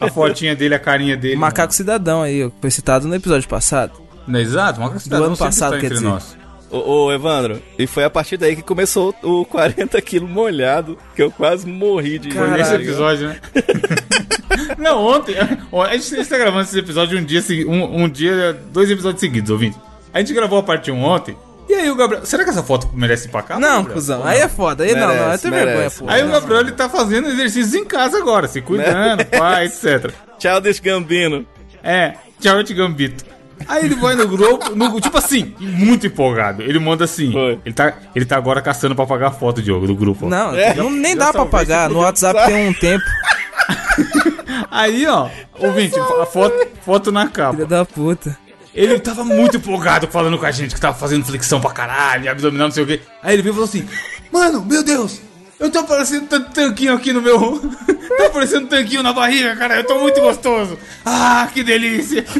A fotinha dele, a carinha dele. Macaco cidadão aí, foi citado no episódio passado. É exato? Macaco cidadão ano sempre passado, tá quer entre dizer. nós. Ô, ô, Evandro, e foi a partir daí que começou o 40 quilos molhado, que eu quase morri de Foi Caralho. nesse episódio, né? Não, ontem. A gente está gravando esse episódio um dia, segui- um, um dia, dois episódios seguidos, ouvinte. A gente gravou a parte 1 ontem. E aí o Gabriel. Será que essa foto merece ir pra cá? Não, Gabriel? cuzão, aí é foda. Aí não, não, aí Merece, tem vergonha, merece. pô. Aí o Gabriel ele tá fazendo exercícios em casa agora, se cuidando, pai, etc. Tchau, desse gambino. É, tchau, te gambito. Aí ele vai no grupo, no- tipo assim, muito empolgado. Ele manda assim. Foi. Ele tá, ele tá agora caçando pra pagar a foto, Diogo, do grupo. ó. Não, É. não- nem Já dá pra pagar. No WhatsApp tem um tempo. Aí, ó, ouvinte, a foto, foto na capa. Filha da puta. Ele tava muito empolgado falando com a gente que tava fazendo flexão pra caralho, abdominal, não sei o quê. Aí ele veio e falou assim: Mano, meu Deus, eu tô parecendo tan- tanquinho aqui no meu. tô parecendo tanquinho na barriga, cara, eu tô muito gostoso. Ah, que delícia.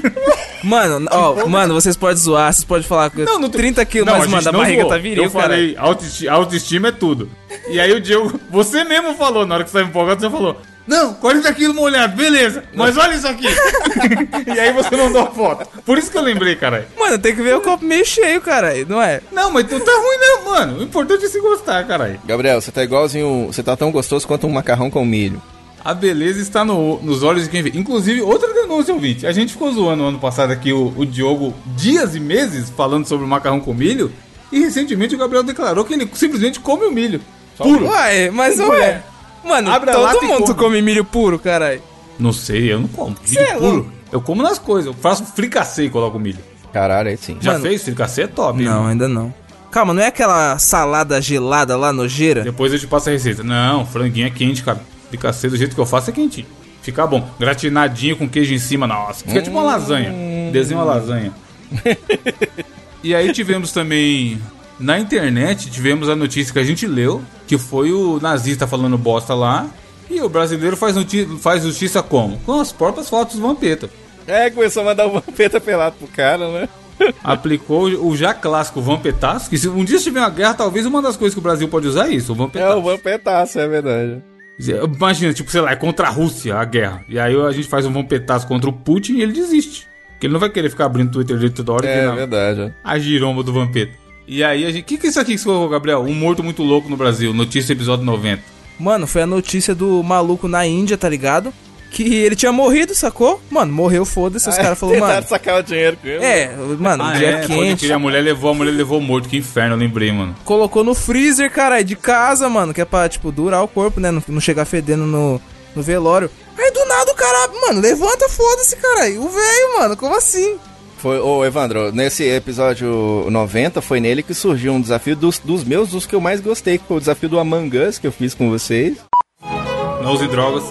Mano, ó, mano, vocês podem zoar, vocês podem falar que Não, não tô- 30 quilos, Não, mas, a mano, a barriga zoou. tá viril, Eu falei, autoesti- autoestima é tudo. E aí o Diego, você mesmo falou, na hora que você tava empolgado, você falou: Não, 40 quilos molhado, beleza, mas olha isso aqui. e aí você mandou a foto. Por isso que eu lembrei, caralho. Mano, tem que ver o copo meio cheio, cara, não é? Não, mas não tá ruim, não, mano. O importante é se gostar, caralho. Gabriel, você tá igualzinho. Você tá tão gostoso quanto um macarrão com milho. A beleza está no- nos olhos de quem vê. Inclusive, outra denúncia, ouvinte. A gente ficou zoando ano passado aqui o, o Diogo dias e meses falando sobre o macarrão com milho. E recentemente o Gabriel declarou que ele simplesmente come o milho. Puro. Uai, mas Ué. ué. Mano, Abre todo mundo come. come milho puro, caralho. Não sei, eu não como. Milho Cê é puro. louco. Eu como nas coisas. Eu faço fricassê e coloco milho. Caralho, aí sim. Já Mano. fez? Fricassê é top. Não, hein? ainda não. Calma, não é aquela salada gelada lá nojeira? Depois eu te passo a receita. Não, franguinho é quente, cara. Fricassê do jeito que eu faço é quentinho. Fica bom. Gratinadinho com queijo em cima. Nossa, fica tipo uma lasanha. Desenha uma lasanha. e aí tivemos também... Na internet tivemos a notícia que a gente leu, que foi o nazista falando bosta lá, e o brasileiro faz, faz justiça como? Com as próprias fotos do Vampeta. É, começou a mandar uma peta pelado pro cara, né? Aplicou o já clássico Vampetaço, que se um dia tiver uma guerra, talvez uma das coisas que o Brasil pode usar é isso, o É Vampetaço. o vampetaço, é verdade. Imagina, tipo, sei lá, é contra a Rússia a guerra. E aí a gente faz um vampetaço contra o Putin e ele desiste. Porque ele não vai querer ficar abrindo Twitter dele toda hora É a- verdade. a giromba do Vampeta. E aí a gente. O que, que é isso aqui que você colocou, Gabriel? Um morto muito louco no Brasil. Notícia episódio 90. Mano, foi a notícia do maluco na Índia, tá ligado? Que ele tinha morrido, sacou? Mano, morreu, foda-se. Os caras falaram, mano. sacar o dinheiro com ele. É, mano, Ah, dia é, quente. crer, a mulher levou, a mulher levou morto. Que inferno, eu lembrei, mano. Colocou no freezer, caralho, de casa, mano, que é pra, tipo, durar o corpo, né? Não, não chegar fedendo no, no velório. Aí do nada o cara, mano, levanta, foda-se, caralho. O velho, mano, como assim? Foi, ô Evandro, nesse episódio 90, foi nele que surgiu um desafio dos, dos meus, dos que eu mais gostei, que foi o desafio do Among Us que eu fiz com vocês. Não use drogas,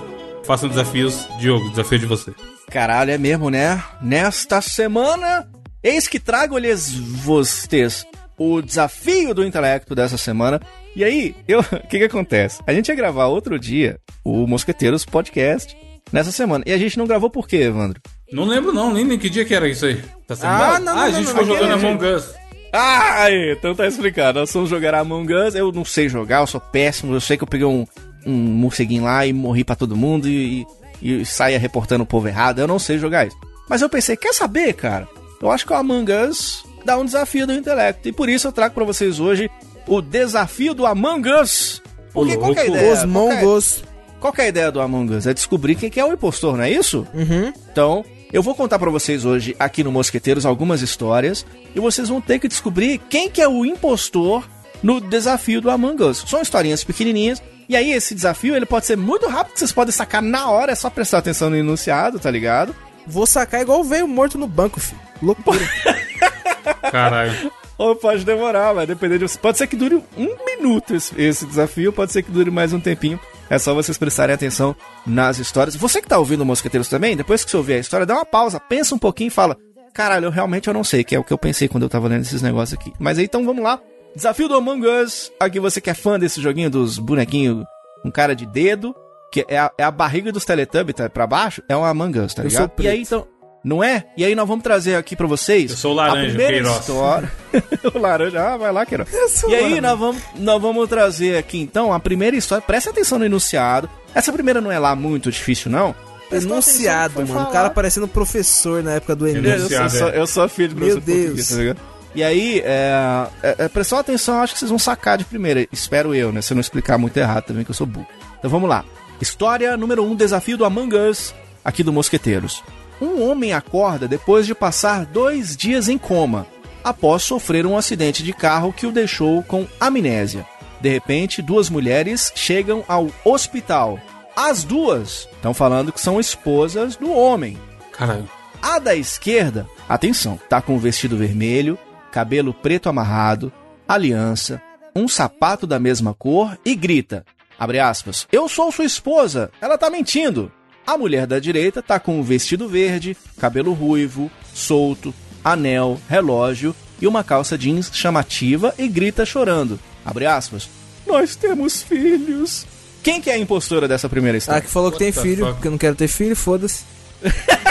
façam desafios. Diogo, desafio de você. Caralho, é mesmo, né? Nesta semana, eis que trago-lhes vocês o desafio do intelecto dessa semana. E aí, eu, o que que acontece? A gente ia gravar outro dia o Mosqueteiros Podcast nessa semana. E a gente não gravou por quê, Evandro? Não lembro não, nem, nem que dia que era isso aí. Tá Ah, mal? não, ah, não, a gente não, ficou não, jogando aquele Among Us. Ah, aí, então tá explicado. Nós fomos jogar Among Us. Eu não sei jogar, eu sou péssimo. Eu sei que eu peguei um, um morceguinho lá e morri pra todo mundo e, e, e saia reportando o povo errado. Eu não sei jogar isso. Mas eu pensei, quer saber, cara? Eu acho que o Among Us dá um desafio do intelecto. E por isso eu trago pra vocês hoje o desafio do Among Us. Porque qual que é a ideia? Os é- mongos. Qual que é a ideia do Among Us? É descobrir quem que é o impostor, não é isso? Uhum. Então, eu vou contar pra vocês hoje aqui no Mosqueteiros algumas histórias e vocês vão ter que descobrir quem que é o impostor no desafio do Among Us. São historinhas pequenininhas e aí esse desafio ele pode ser muito rápido, que vocês podem sacar na hora, é só prestar atenção no enunciado, tá ligado? Vou sacar igual o velho morto no banco, filho. Loucura. Caralho. Ou pode demorar, vai depender de você. Pode ser que dure um minuto esse, esse desafio, pode ser que dure mais um tempinho. É só vocês prestarem atenção nas histórias. Você que tá ouvindo o Mosqueteiros também, depois que você ouvir a história, dá uma pausa, pensa um pouquinho e fala: Caralho, eu realmente eu não sei, que é o que eu pensei quando eu tava lendo esses negócios aqui. Mas aí então vamos lá. Desafio do Among Us. Aqui você que é fã desse joguinho dos bonequinhos com cara de dedo, que é a, é a barriga dos Teletubbies tá, pra baixo, é um Among Us, tá Eu ligado? sou E aí então. Não é? E aí nós vamos trazer aqui pra vocês. Eu sou o a laranja, primeira Queiroz. história. o laranja, ah, vai lá, Queiroz. sou E aí laranja. nós vamos, nós vamos trazer aqui então a primeira história. Presta atenção no enunciado. Essa primeira não é lá muito difícil, não. Enunciado, mano. O cara parecendo professor na época do Enem. Eu, sou, Enunciado, eu sou- é. eu sou filho de Meu professor português, Deus. tá ligado? E aí, é, é, é, prestou atenção, acho que vocês vão sacar de primeira. Espero eu, né? Se eu não explicar muito errado também, que eu sou burro. Então vamos lá. História número 1, um, desafio do Among Us, aqui do Mosqueteiros. Um homem acorda depois de passar dois dias em coma, após sofrer um acidente de carro que o deixou com amnésia. De repente, duas mulheres chegam ao hospital. As duas estão falando que são esposas do homem. Caralho. A da esquerda, atenção, tá com um vestido vermelho, cabelo preto amarrado, aliança, um sapato da mesma cor e grita, abre aspas, eu sou sua esposa, ela tá mentindo. A mulher da direita tá com um vestido verde, cabelo ruivo, solto, anel, relógio e uma calça jeans chamativa e grita chorando, abre aspas, nós temos filhos. Quem que é a impostora dessa primeira Ah, história? que falou que tem filho, fuck? porque eu não quero ter filho, foda-se.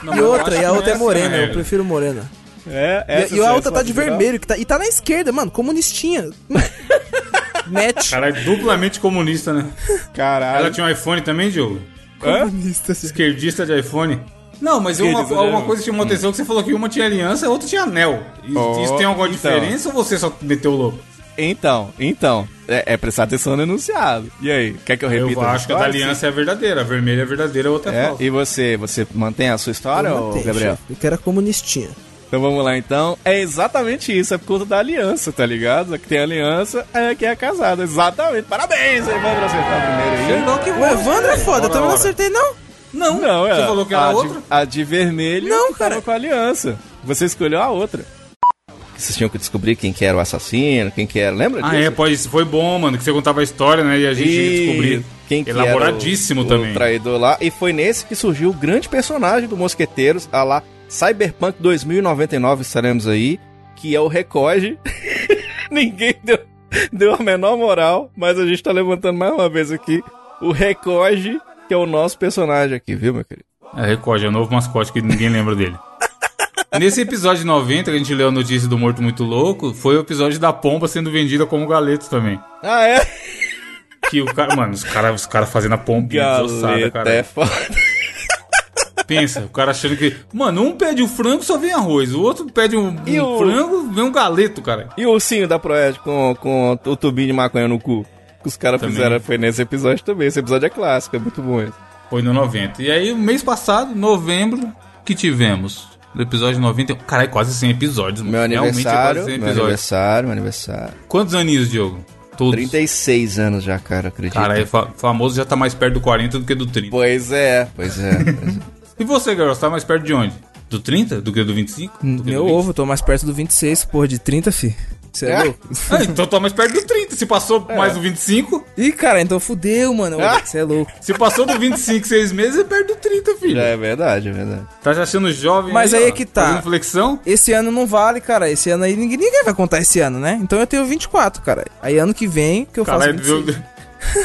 E outra, e a outra é não morena, assim eu prefiro morena. É, E, e a outra tá de vermelho, que tá, e tá na esquerda, mano, comunistinha. Match. Caralho, duplamente comunista, né? Caralho. Ela tinha um iPhone também, Diogo? Comunista, assim. Esquerdista de iPhone? Não, mas uma, alguma né? coisa que chamou atenção que você falou que uma tinha aliança e a outra tinha anel. Oh, Isso tem alguma então. diferença ou você só meteu o louco? Então, então, é, é prestar atenção no enunciado. E aí, quer que eu Eu repita? a acho que a da aliança é a verdadeira, a vermelha é verdadeira, a outra é, É, falsa. e você, você mantém a sua história, Eu ô, mantenho, Gabriel? chefe. Eu quero a comunistinha. Então vamos lá então. É exatamente isso, é por conta da aliança, tá ligado? A que tem aliança é a que é casada. Exatamente. Parabéns, Evandro acertar primeiro aí. Sherlock O. Evandro é foda, eu também não acertei, não. Não, Não, é. Você falou que era a outra? De, a de vermelho Não, que tava cara. com a aliança. Você escolheu a outra. Vocês tinham que descobrir quem que era o assassino, quem que era. Lembra Ah, disso? é, pode, foi bom, mano, que você contava a história, né? E a gente ia descobrir. quem que Elaboradíssimo era o, também. O traidor lá. E foi nesse que surgiu o grande personagem do Mosqueteiros, a lá Cyberpunk 2099, estaremos aí, que é o Recoge. Ninguém deu, deu a menor moral, mas a gente tá levantando mais uma vez aqui o Recoge, que é o nosso personagem aqui, viu, meu querido? É, Record, é o novo mascote que ninguém lembra dele. Nesse episódio 90, que a gente leu a notícia do Morto Muito Louco, foi o episódio da pomba sendo vendida como galeto também. Ah, é? Que o cara, mano, os caras os cara fazendo a pombinha desossada, cara. é foda. Pensa, o cara achando que. Mano, um pede um frango só vem arroz, o outro pede um, um o- frango, vem um galeto, cara. E o ursinho da Proed com, com o tubinho de maconha no cu? Que os caras fizeram, foi nesse episódio também. Esse episódio é clássico, é muito bom esse. Foi no 90. E aí, mês passado, novembro, que tivemos? No episódio 90. Caralho, quase 100 episódios, mano. Meu é aniversário, quase 100 meu episódios. aniversário, meu aniversário. Quantos aninhos, Diogo? Todos. 36 anos já, cara, acredito. Cara, é fa- famoso já tá mais perto do 40 do que do 30. Pois é, pois é. pois é. E você, Garoto, tá mais perto de onde? Do 30? Do que do 25? Do que Meu do 20? ovo, eu tô mais perto do 26, porra, de 30, fi. Você é, É? louco? Ah, então tá mais perto do 30. Se passou mais do 25, Ih, cara, então fudeu, mano. Ah. Você é louco. se passou do 25 seis meses, é perto do 30, filho. Já é verdade, é verdade. Tá já achando jovem Mas aí ó, é que tá. Flexão? Esse ano não vale, cara. Esse ano aí ninguém, ninguém vai contar esse ano, né? Então eu tenho 24, cara. Aí ano que vem que eu faço Caralho, 26. viu?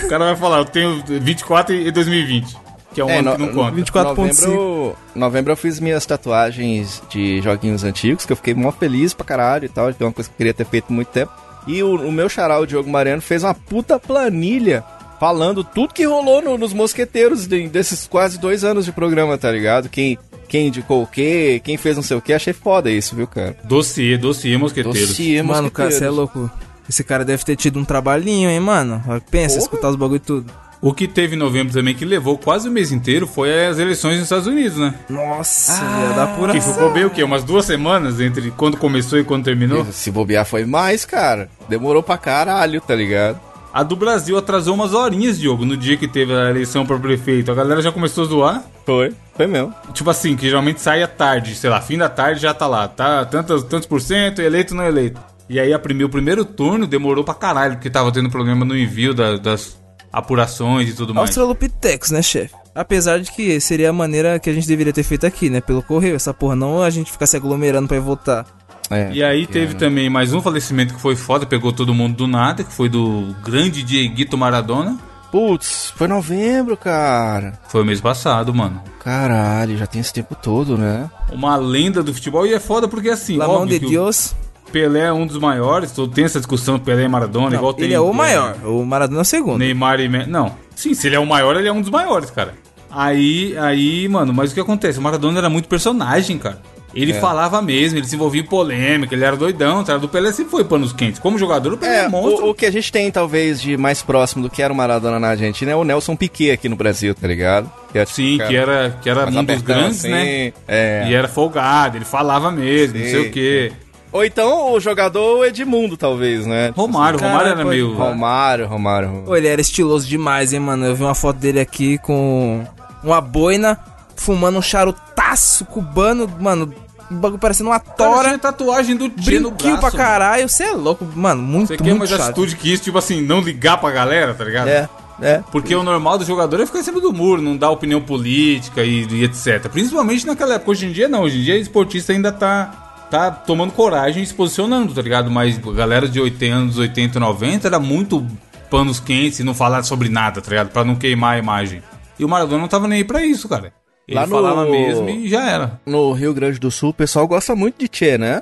O cara vai falar, eu tenho 24 e 2020. Que é um É, ano no- que não conta. 24.5. novembro, novembro eu fiz minhas tatuagens de joguinhos antigos, que eu fiquei mó feliz pra caralho e tal, que é uma coisa que eu queria ter feito há muito tempo. E o, o meu xará, o Diogo Mariano, fez uma puta planilha falando tudo que rolou no- nos mosqueteiros de- desses quase dois anos de programa, tá ligado? Quem, quem indicou o quê, quem fez não sei o quê, achei foda isso, viu, cara? Dossiê, dossiê mosqueteiros. Dossiê, Mano, cara, você é mosqueteiros. louco. Esse cara deve ter tido um trabalhinho, hein, mano? Pensa, Porra. escutar os bagulho e tudo. O que teve em novembro também, que levou quase o mês inteiro, foi as eleições nos Estados Unidos, né? Nossa, ia dar pura. Que ficou bem o quê? Umas duas semanas entre quando começou e quando terminou? Se bobear foi mais, cara. Demorou pra caralho, tá ligado? A do Brasil atrasou umas horinhas, Diogo, no dia que teve a eleição para prefeito. A galera já começou a zoar. Foi, foi mesmo. Tipo assim, que geralmente sai à tarde, sei lá, fim da tarde já tá lá, tá tantos, tantos por cento, eleito não eleito. E aí a prime- o primeiro turno demorou pra caralho, porque tava tendo problema no envio da- das apurações e tudo mais. Australopithecus, né, chefe? Apesar de que seria a maneira que a gente deveria ter feito aqui, né? Pelo correio, essa porra, não a gente ficar se aglomerando pra ir votar. É. E aí teve também mais um falecimento que foi foda, pegou todo mundo do nada, que foi do grande Dieguito Maradona. Putz, foi novembro, cara. Foi o mês passado, mano. Caralho, já tem esse tempo todo, né? Uma lenda do futebol e é foda porque assim, La mão óbvio de que o Deus. Pelé é um dos maiores, tem essa discussão Pelé e Maradona, Não, igual tem ele é o tem- maior. O Maradona é o segundo. Neymar e Me... Não. Sim, se ele é o maior, ele é um dos maiores, cara. Aí, aí, mano, mas o que acontece? O Maradona era muito personagem, cara. Ele É. falava mesmo, ele se envolvia em polêmica, ele era doidão, tá? Do Pelé sempre foi panos quentes. Como jogador, o Pelé é, É, um monstro. o, o que a gente tem, talvez, de mais próximo do que era o Maradona na Argentina é o Nelson Piquet aqui no Brasil, tá ligado? Que é, tipo, Sim, cara que era, que era um dos grandes, assim, né? É. E era folgado, ele falava mesmo, não sei Sim, o quê. Ou então o jogador Edmundo, talvez, né? Romário, Caralho, Romário era meio... Romário, Romário. Romário. Pô, ele era estiloso demais, hein, mano? Eu vi uma foto dele aqui com uma boina, fumando um charutaço cubano, mano. Um bagulho parecendo uma Cara, tora. tinha tatuagem do Brinquinho braço, pra caralho. Você é louco, mano. Muito, Você quer muito mais chato. atitude que isso, tipo assim, não ligar pra galera, tá ligado? É, é. Porque o normal do jogador é ficar em cima do muro, não dar opinião política e, e etc. Principalmente naquela época. Hoje em dia não. Hoje em dia o esportista ainda tá, tá tomando coragem e se posicionando, tá ligado? Mas a galera de 80 anos, 80, 90 era muito panos quentes e não falar sobre nada, tá ligado? Pra não queimar a imagem. E o Maradona não tava nem aí pra isso, cara. Ele Lá no- falava mesmo e já era. No Rio Grande do Sul, o pessoal gosta muito de Tchê, né?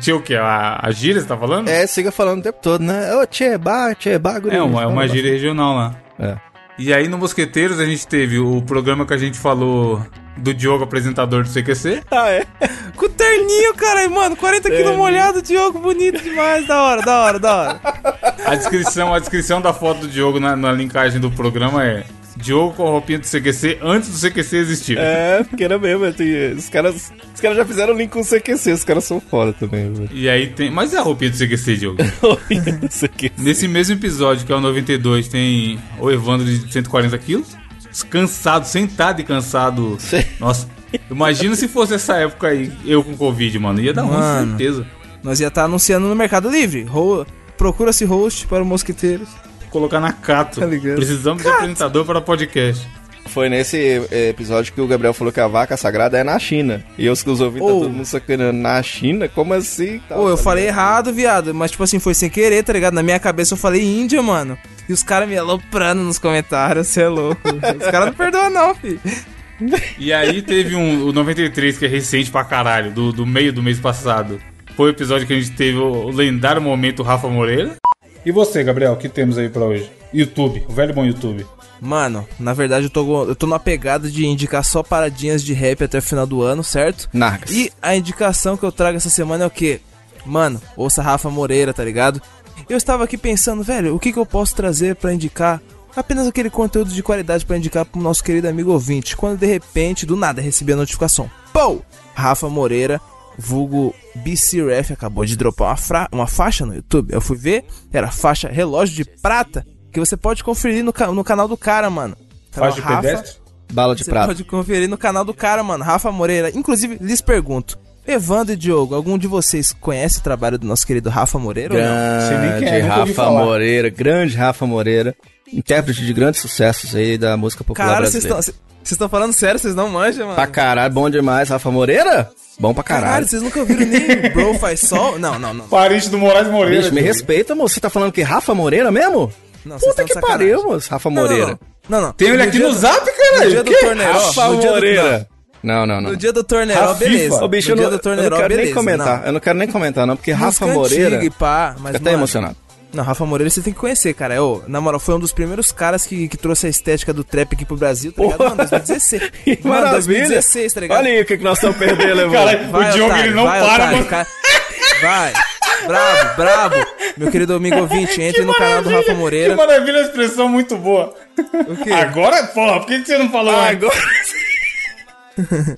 Tinha o quê? A, a gíria, você tá falando? É, siga falando o tempo todo, né? Ô, Tchê, bah, Tchê, bah, guri. É uma, é uma gíria regional lá. É. E aí no Mosqueteiros a gente teve o programa que a gente falou do Diogo, apresentador do CQC. Ah, é? Com terninho, cara, mano. 40 quilos molhado, Diogo, bonito demais. Da hora, da hora, da hora. A descrição, a descrição da foto do Diogo na, na linkagem do programa é Diogo com a roupinha do CQC antes do CQC existir. É, porque era mesmo. Os caras, os caras já fizeram link com o CQC, os caras são foda também. E aí tem. Mas é a roupinha do CQC, Diogo. CQC. Nesse mesmo episódio, que é o 92, tem o Evandro de 140 quilos. Cansado, sentado e cansado. Sim. Nossa, imagina se fosse essa época aí, eu com Covid, mano. Ia dar Mano. certeza. Nós ia estar anunciando no Mercado Livre. Ro- Procura-se host para o Mosqueteiros. Colocar na cato. Tá ligado? Precisamos de apresentador para podcast. Foi nesse eh, episódio que o Gabriel falou que a vaca sagrada é na China. E os que os ouvintes Oh. tá todo mundo sacaneando. Na China? Como assim? Tal, Ô, eu tá falei ligado? errado, viado. Mas, tipo assim, foi sem querer, tá ligado? Na minha cabeça eu falei Índia, mano. E os caras me aloprando nos comentários, você é louco. os caras não perdoam, não, filho. E aí teve um, o 93, que é recente pra caralho, do, do meio do mês passado. Foi o episódio que a gente teve o, o lendário momento Rafa Moreira. E você, Gabriel, o que temos aí pra hoje? YouTube, o velho bom YouTube. Mano, na verdade eu tô, eu tô numa pegada de indicar só paradinhas de rap até o final do ano, certo? Narcas. E a indicação que eu trago essa semana é o quê? Mano, ouça Rafa Moreira, tá ligado? Eu estava aqui pensando, velho, o que, que eu posso trazer pra indicar? Apenas aquele conteúdo de qualidade pra indicar pro nosso querido amigo ouvinte. Quando de repente, do nada, recebi a notificação. Pô! Rafa Moreira, vulgo BC Ref, acabou de dropar uma, fra- uma faixa no YouTube. Eu fui ver, era faixa relógio de prata, que você pode conferir no, no canal do cara, mano. Lá, Faixa de pedestre? Bala de você prata. pode conferir no canal do cara, mano, Rafa Moreira. Inclusive, lhes pergunto, Evandro e Diogo, algum de vocês conhece o trabalho do nosso querido Rafa Moreira Grande é, Rafa. Moreira, grande Rafa Moreira. Intérprete de grandes sucessos aí da música popular Caralho, vocês brasileira. estão vocês estão falando sério, vocês não manjam, mano? Pra caralho, bom demais. Rafa Moreira? Bom pra Caralho, caralho. vocês nunca ouviram nem Bro Faz Sol? Não, não, não. Parente do Moraes Moreira. Bicho, me respeita, moço. Você tá falando que Rafa Moreira mesmo? Não vocês Puta que pariu, moço. Rafa Não, não, Moreira. não. Não, não. Tem ele aqui no do- zap, No caralho. dia O do torneio, Rafa no dia do- Moreira. Não, não, não, não. No dia do torneio, beleza. Ô, bicho, no eu dia do eu torneio, não quero nem beleza. comentar. Não. Eu não quero nem comentar, não, porque Rafa Música Moreira. antiga e pá, mas, Fica até mano, emocionado. Não, Rafa Moreira você tem que conhecer, cara. Ô, na moral, foi um dos primeiros caras que, que trouxe a estética do trap aqui pro Brasil, tá ligado? Mano, 2016. Que Mano, maravilha. 2016, tá ligado? Olha aí o que, que nós estamos perdendo, irmão. Caralho, o Diogo ele não vai, para, otário, mano. cara. Vai. Brabo, brabo. Meu querido amigo ouvinte, entre no canal do Rafa Que Moreira. maravilha, a expressão muito boa. O quê? Agora, porra, por que, que você não falou Ah, agora.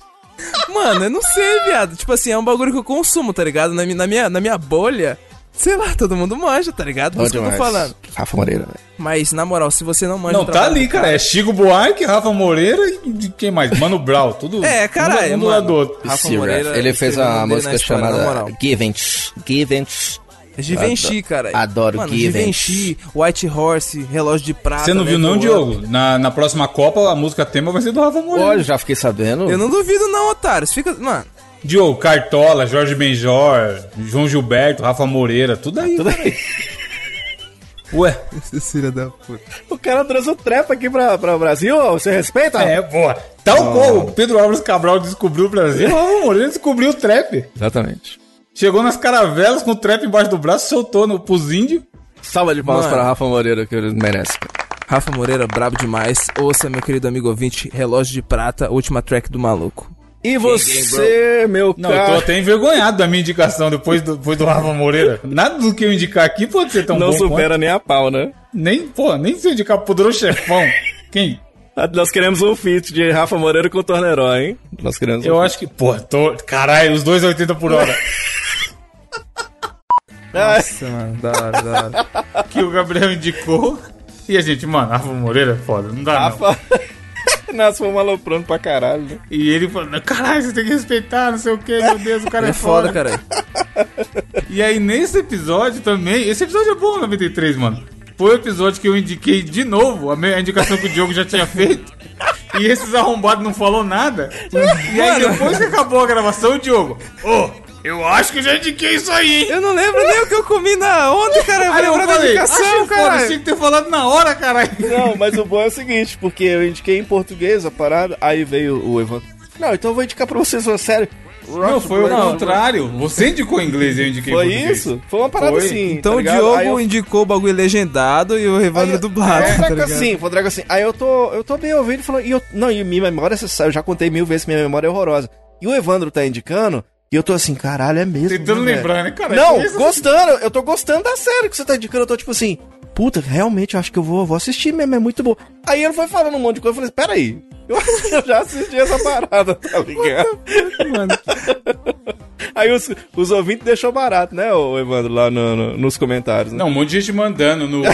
Mano, eu não sei, viado. Tipo assim, é um bagulho que eu consumo, tá ligado? Na, na minha, na minha bolha, sei lá, todo mundo manja, tá ligado? Por isso que eu tô falando. Rafa Moreira, velho. Mas, na moral, se você não manja Não, tá ali, cara. É Chico Buarque, Rafa Moreira e quem mais? Mano Brau, tudo. É, caralho, Um do lado do outro. Rafa Moreira. Ele fez dele música chamada. Givens. Givens. Givenchy, cara. adoro Mano, Givenchy. Givenchy, White Horse, relógio de prata. Você não viu, Level não. Diogo? Na, na próxima Copa, a música tema vai ser do Rafa Moreira. Olha, já fiquei sabendo. Eu não duvido, não, otários. Fica. Mano, Diogo, Cartola, Jorge Benjor, João Gilberto, Rafa Moreira, tudo aí. Tudo aí. Ué, filha da puta. O cara trouxe o trap aqui pra, pra Brasil, você respeita? é, boa. Tal qual o Pedro Álvares Cabral descobriu o Brasil, o Rafa Moreira descobriu o trap. Exatamente. Chegou nas caravelas com o trap embaixo do braço, soltou no, pros índios. Salva de palmas Mano. para Rafa Moreira, que ele merece. cara. Rafa Moreira, brabo demais. Ouça, meu querido amigo ouvinte, relógio de prata, última track do maluco. E você, meu Não, eu cara... tô até envergonhado da minha indicação depois do, depois do Rafa Moreira. Nada do que eu indicar aqui pode ser tão Não bom supera nem a pau, né? quanto. Nem, pô, nem se eu indicar pro poderoso chefão. Quem? Nós queremos um feat de Rafa Moreira com o Torneró, hein? Nós queremos Eu um acho que, pô, tô, caralho, os dois a 80 por hora. Nossa, mano, da hora, da hora. que o Gabriel indicou. E a gente, mano, Rafa Moreira é foda, não dá não. Rafa... Nós fomos aloprando pra caralho, né? E ele falando, caralho, você tem que respeitar, não sei o que, meu Deus, o cara É é, foda, foda. cara. E aí, nesse episódio também, esse episódio é bom, 93, mano. Foi o episódio que eu indiquei de novo, a indicação que o Diogo já tinha feito. E esses arrombados não falou nada. E aí, depois que acabou a gravação, o Diogo, ô, eu acho que eu já indiquei isso aí, hein? Eu não lembro nem o que eu comi na onda, cara. Eu vou Aí eu lembrar da falei, indicação, cara. tinha que ter falado na hora, caralho. Não, mas o bom é o seguinte, porque eu indiquei em português a parada, aí veio o Evandro. Não, então eu vou indicar pra vocês uma série. Não, foi o contrário. Você indicou em inglês e eu indiquei em Foi português. isso? Foi uma parada Foi. assim. Então tá o? Diogo eu- indicou o bagulho legendado e o Evandro eu- dublado. Foi um tá assim, foi treco assim. Aí eu tô, eu tô bem ouvindo e falando, e eu, não, e minha memória, sabe, eu já contei mil vezes que minha memória é horrorosa. E o Evandro tá indicando, e eu tô assim, caralho, é mesmo. Tentando né, lembrar, né, cara? Não, Isso- gostando, eu tô gostando da série que você tá indicando, eu tô tipo assim, puta, realmente eu acho que eu vou, vou assistir mesmo, é muito bom. Aí ele foi falando um monte de coisa, eu falei, peraí, eu, eu já assisti essa parada, tá ligado? Aí os, os ouvintes deixou barato, né, o Evandro, lá no- no- nos comentários, né? Não, um monte de gente mandando no.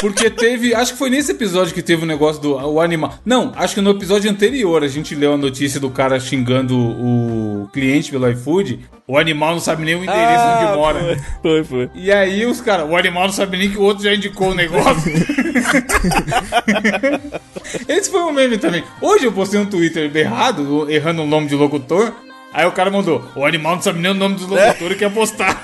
Porque teve. Acho que foi nesse episódio que teve o negócio do o animal. Não, acho que no episódio anterior a gente leu a notícia do cara xingando o cliente pelo iFood. O animal não sabe nem o endereço Ah, onde mora. Foi, foi. E aí os caras, o animal não sabe nem que o outro já indicou o negócio. Esse foi um meme também. Hoje eu postei um Twitter errado, errando o nome de locutor. Aí o cara mandou, o animal não sabe nem o nome dos locutores que quer postar.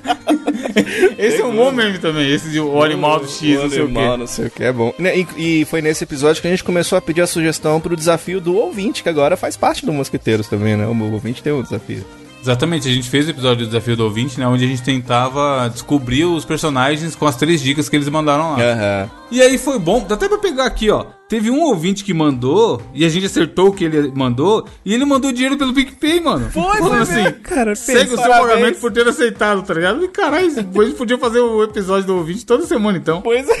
Esse é um bom meme também, esse de o animal do X, O não sei o quê. não sei o que, é bom. Né, E, e foi nesse episódio que a gente começou a pedir a sugestão pro desafio do ouvinte, que agora faz parte do Mosqueteiros também, né? O ouvinte tem um desafio. Exatamente, a gente fez o episódio do Desafio do Ouvinte, né? Onde a gente tentava descobrir os personagens com as três dicas que eles mandaram lá. Aham. E aí foi bom, dá até pra pegar aqui, ó. Teve um ouvinte que mandou, e a gente acertou o que ele mandou, e ele mandou dinheiro pelo PicPay, mano. Foi, Falando assim, Cara, segue o seu pagamento por ter aceitado, tá ligado? E caralho, depois a gente podia fazer o episódio do ouvinte toda semana, então. Pois é,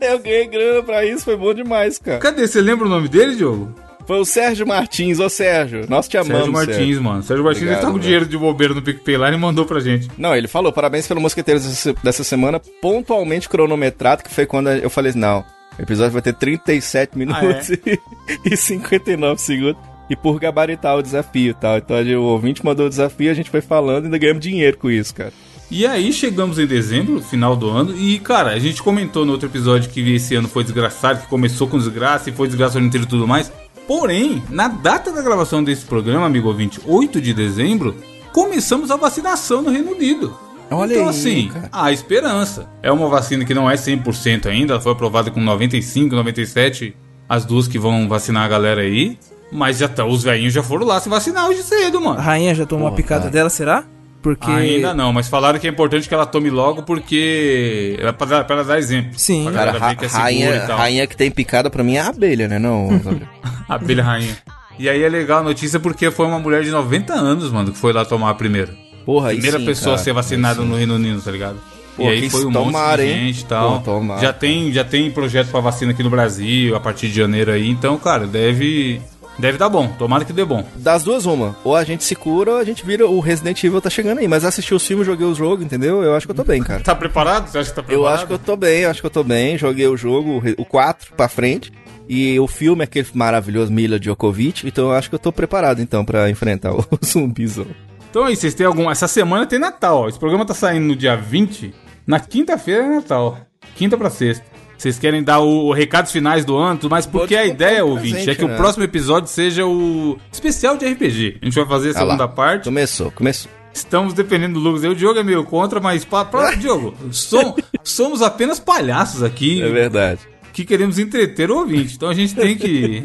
eu ganhei grana pra isso, foi bom demais, cara. Cadê? Você lembra o nome dele, Diogo? Foi o Sérgio Martins, ô Sérgio, nós te amamos, Sérgio Martins, Sérgio. mano. Sérgio Martins ele Obrigado, tá com dinheiro de bobeira no PicPay lá e mandou pra gente. Não, ele falou, parabéns pelo Mosqueteiros dessa, semana, pontualmente cronometrado, que foi quando eu falei, não, o episódio vai ter 37 minutos e, e 59 segundos. E por gabaritar o desafio e tal. Então o ouvinte mandou o desafio, a gente foi falando e ainda ganhamos dinheiro com isso, cara. E aí chegamos em dezembro, final do ano, e cara, a gente comentou no outro episódio que esse ano foi desgraçado, que começou com desgraça e foi desgraça o ano inteiro e tudo mais. Porém, na data da gravação desse programa, amigo ouvinte, 8 de dezembro, começamos a vacinação no Reino Unido. Olha então, aí, assim, cara. há esperança. É uma vacina que não é 100% ainda, ela foi aprovada com 95, 97, as duas que vão vacinar a galera aí. Mas já tá, os velhinhos já foram lá se vacinar hoje cedo, A mano. rainha já tomou Porra, uma picada cara. dela, será? Porque. Ainda não, mas falaram que é importante que ela tome logo porque. É pra, ela dar exemplo. Sim. Pra Cara, ra que é rainha, e tal. rainha que tem picada pra mim é a abelha, né? Não? Abelha rainha. E aí é legal a notícia porque foi uma mulher de 90 anos, mano, que foi lá tomar a primeira. Porra, Primeira sim, pessoa cara. a ser vacinada no Reino Unido, tá ligado? Pô, e aí foi um tomara, monte de hein? gente e tal. Pô, tomara. já tem, já tem projeto pra vacina aqui no Brasil a partir de janeiro aí, então, cara, deve deve dar bom. Tomara que dê bom. Das duas, uma. Ou a gente se cura ou a gente vira o Resident Evil tá chegando aí. Mas assisti os filmes, joguei os jogos, entendeu? Eu acho que eu tô bem, cara. Tá preparado? Você acha que tá preparado? Eu acho que eu tô bem, eu acho que eu tô bem. Joguei o jogo, o re- o 4 pra frente. E o filme é aquele maravilhoso Mila Djokovic. Então eu acho que eu tô preparado, então, pra enfrentar o zumbizão. Então aí, vocês têm algum. Essa semana tem Natal, ó. Esse programa tá saindo no dia 20. Na quinta-feira é Natal. Quinta pra sexta. Vocês querem dar o, o recados finais do ano, mais? Porque a ideia, ouvinte, presente, é que né? o próximo episódio seja o especial de RPG. A gente vai fazer a Ah lá. segunda parte. Começou, começou. Estamos dependendo do Lucas. aí. O Diogo é meio contra, mas pra, pra- Diogo, som- somos apenas palhaços aqui É verdade. que queremos entreter o ouvinte. Então a gente tem que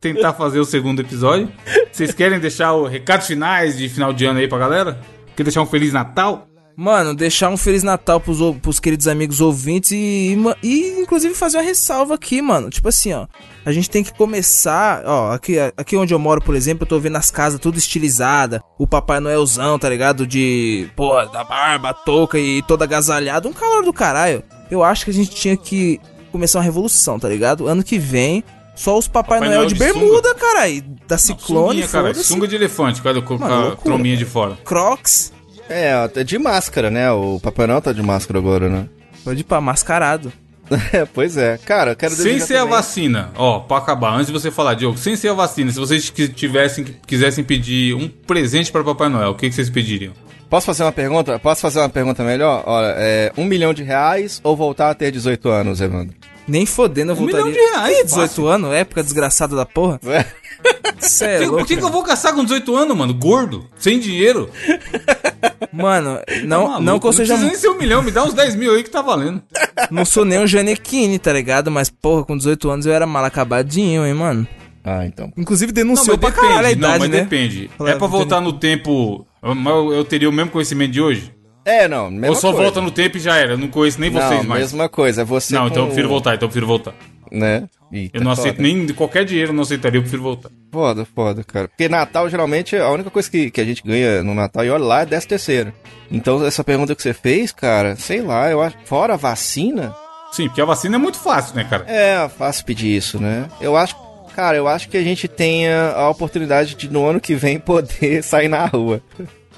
tentar fazer o segundo episódio. Vocês querem deixar os recados finais de final de ano aí pra galera? Quer deixar um Feliz Natal? Mano, deixar um Feliz Natal pros, pros queridos amigos ouvintes e, e, e, inclusive fazer uma ressalva aqui, mano. Tipo assim, ó. A gente tem que começar, ó, aqui, aqui onde eu moro, por exemplo, eu tô vendo as casas tudo estilizada, o Papai Noelzão, tá ligado? De, pô, da barba, touca e todo agasalhado, um calor do caralho. Eu acho que a gente tinha que começar uma revolução, tá ligado? Ano que vem, só os Papai, Papai Noel, Noel de, de bermuda, caralho. Da Ciclone, Sunguinha, cara. Sunga de elefante, com a, com a loucura. trombinha de fora. Crocs, É, até de máscara, né? O Papai Noel tá de máscara agora, né? pode ir pra mascarado. É, pois é. Cara, eu quero Sem ser a também- vacina, ó, pra acabar, antes de você falar, Diogo, sem ser a vacina, se vocês tivessem, quisessem pedir um presente para Papai Noel, o que, que vocês pediriam? Posso fazer uma pergunta? Posso fazer uma pergunta melhor? Olha, é um milhão de reais ou voltar a ter 18 anos, Evandro? Nem fodendo eu Um voltaria. milhão de reais, Ih, 18 fácil. anos, época desgraçada da porra. É. Cê é Por louco. que, que eu vou caçar com 18 anos, mano? Gordo, sem dinheiro. Mano, não, maluco? não que eu seja. precisa nem ser um milhão, me dá uns 10 mil aí que tá valendo. Não sou nem um Janequine, tá ligado? Mas, porra, com 18 anos eu era mal acabadinho, hein, mano. Ah, então. Inclusive Não, denunciou mas pra caralho a depende, não, idade, mas né? depende. É pra voltar no tempo. Eu, eu teria o mesmo conhecimento de hoje? É, não, mesma Ou só coisa. volta no tempo e já era? Eu não conheço nem Não, vocês mais. mesma coisa. É você Não, com então eu prefiro voltar, então eu prefiro voltar. Né? Eita, Eu não aceito foda. nem qualquer dinheiro, eu não aceitaria, eu prefiro voltar. Foda, foda, cara. Porque Natal, geralmente, a única coisa que, que a gente ganha no Natal, e olha lá, é 10 terceiro. Então, essa pergunta que você fez, cara, sei lá, eu acho. Fora a vacina, Sim, porque a vacina é muito fácil, né, cara? é fácil pedir isso, né? Eu acho. Cara, eu acho que a gente tenha a oportunidade de, no ano que vem, poder sair na rua.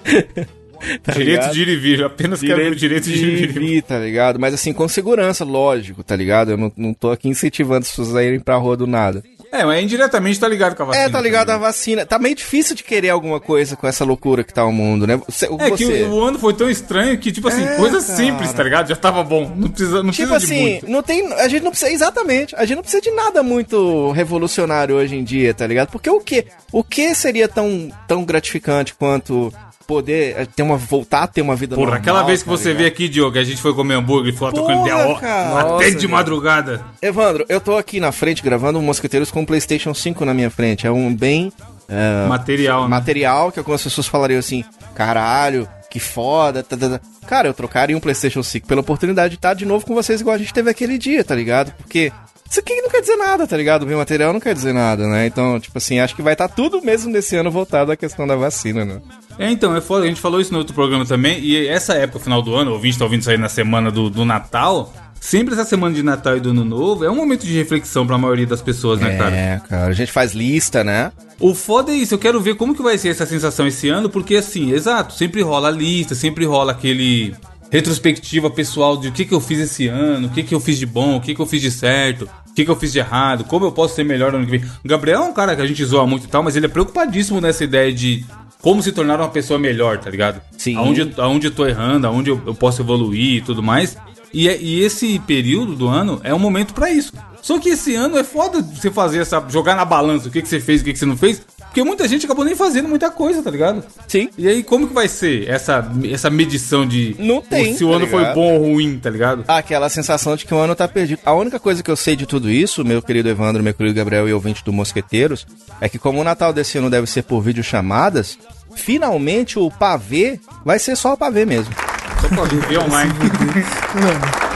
Tá direito ligado? de ir e vir, apenas quero o direito de ir e vir. vir, tá ligado? Mas assim, com segurança, lógico, tá ligado? Eu não, não tô aqui incentivando as pessoas a irem pra rua do nada. É, mas indiretamente tá ligado com a vacina. É, tá ligado também. vacina. Tá meio difícil de querer alguma coisa com essa loucura que tá o mundo, né? Você, É que você- o, o ano foi tão estranho que, tipo assim, É, coisa cara. simples, tá ligado? Já tava bom. Não precisa, não Tipo precisa de assim, muito. não tem. A gente não precisa. Exatamente. A gente não precisa de nada muito revolucionário hoje em dia, tá ligado? Porque o que? O que seria tão, tão gratificante quanto poder eh, ter uma. voltar a ter uma vida Porra, normal, aquela vez que tá você ligado? veio aqui, Diogo, que a gente foi comer hambúrguer e foi lá Porra, tocando cara. até de madrugada. Evandro, eu tô aqui na frente gravando um Mosqueteiros com o PlayStation 5 na minha frente. É um bem. eh, Material, né? material que algumas pessoas falariam assim: caralho, que foda. tá, tá, tá." Cara, eu trocaria um PlayStation 5 pela oportunidade de estar de novo com vocês igual a gente teve aquele dia, tá ligado? Porque. Isso aqui não quer dizer nada, tá ligado? O bem material não quer dizer nada, né? Então, tipo assim, acho que vai estar tudo mesmo nesse ano voltado à questão da vacina, né? É, então, é foda, a gente falou isso no outro programa também, e essa época, final do ano, o ouvinte tá ouvindo isso aí na semana do, do Natal, sempre essa semana de Natal e do Ano Novo é um momento de reflexão pra maioria das pessoas, né, cara? É, cara, a gente faz lista, né? O foda é isso, eu quero ver como que vai ser essa sensação esse ano, porque assim, exato, sempre rola a lista, sempre rola aquele retrospectiva pessoal de o que que eu fiz esse ano, o que que eu fiz de bom, o que que eu fiz de certo, o que que eu fiz de errado, como eu posso ser melhor no ano que vem. O Gabriel é um cara que a gente zoa muito e tal, mas ele é preocupadíssimo nessa ideia de como se tornar uma pessoa melhor, tá ligado? Sim. Aonde, aonde eu tô errando, aonde eu, eu posso evoluir e tudo mais. E, é- e esse período do ano é um momento pra isso. Só que esse ano é foda você fazer essa. jogar na balança o que, que você fez e o que, que você não fez. Porque muita gente acabou nem fazendo muita coisa, tá ligado? Sim. E aí, como que vai ser essa, essa medição de Não tem, se o tá ano foi ligado? bom ou ruim, tá ligado? Aquela sensação de que o ano tá perdido. A única coisa que eu sei de tudo isso, meu querido Evandro, meu querido Gabriel e ouvinte do Mosqueteiros, é que como o Natal desse ano deve ser por videochamadas, finalmente o pavê vai ser só o pavê mesmo. Só pra ver online.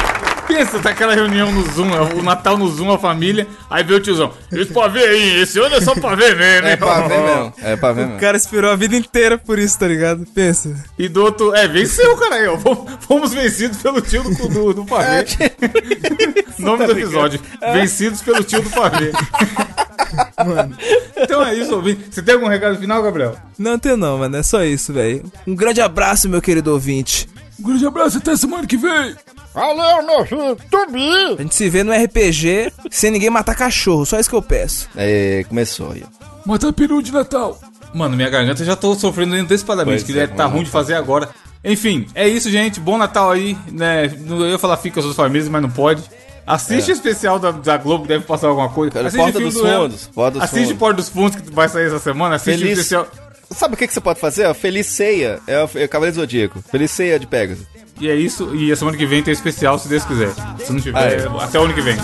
Pensa, tá aquela reunião no Zoom, o Natal no Zoom, a família, aí vê o tiozão. Esse pavê aí, esse ano é só pavê mesmo, né? É pavê mesmo. É pavê O mesmo. cara esperou a vida inteira por isso, tá ligado? Pensa. E do outro, é, venceu, cara aí, ó. Fomos- vencidos pelo tio do, do, do pavê. Nome do episódio: Vencidos pelo tio do pavê. Então é isso, ouvinte. Você tem algum recado final, Gabriel? Não tem não, mano. É só isso, velho. Um grande abraço, meu querido ouvinte. Um grande abraço, até semana que vem. Valeu, meu filho. Tubi. A gente se vê no RPG sem ninguém matar cachorro. Só isso que eu peço. É, começou aí. ó. Mata peru de Natal. Mano, minha garganta já tô sofrendo antecipadamente, que é, deve tá ruim de fazer agora. Enfim, é isso, gente. Bom Natal aí, né? Eu ia falar fica com as suas famílias, mas não pode. Assiste o especial da, da Globo, deve passar alguma coisa. Cara, Assiste Porta o dos do. Fundos, Porta dos Assiste Fundos. Porta dos Fundos, que vai sair essa semana. Assiste o Feliz- especial. Sabe o que, que você pode fazer? ó? Feliz ceia. É o, é o Cavaleiro Zodíaco. Feliz ceia de Pegasus. E é isso. E a semana que vem tem especial, se Deus quiser. Se não tiver, Aí. até o ano que vem.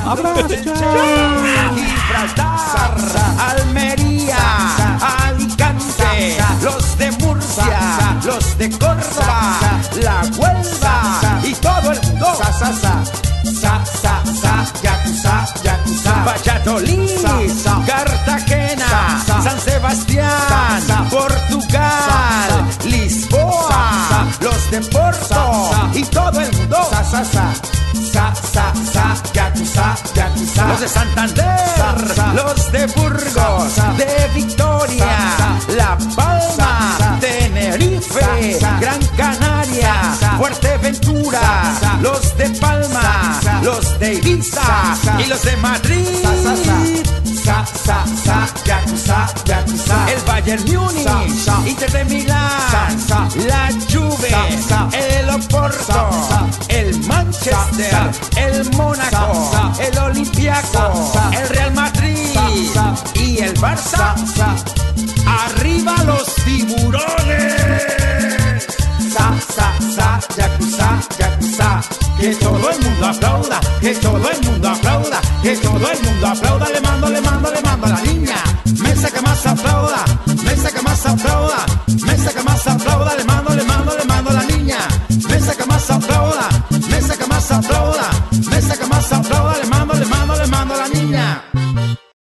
Valladolid, Cartagena, San Sebastián, Portugal, Lisboa, los de Porto y todo el mundo. Los de Santander, los de Burgos, de Victoria, La Palma, Tenerife, Gran Canaria, Fuerteventura, los de Palma, los de Ibiza y los de Madrid sa, sa, sa, Yakuza, Yakuza. El Bayern Múnich, sa, sa. Inter de Milán, la Juve, el Oporto, el Manchester, el Mónaco, el Olympiaco, el Real Madrid y el Barça. Arriba los tiburones. Sa, sa, sa, Yakuza, Yakuza. Que todo el mundo aplauda, que todo el mundo aplauda. Que todo el mundo aplauda, le mando, le mando, le mando a la niña. Mesa que más aplauda, mesa que más aplauda, mesa que más aplauda, le mando, le mando, le mando a la niña. Mesa que más aplauda, mesa que más aplauda.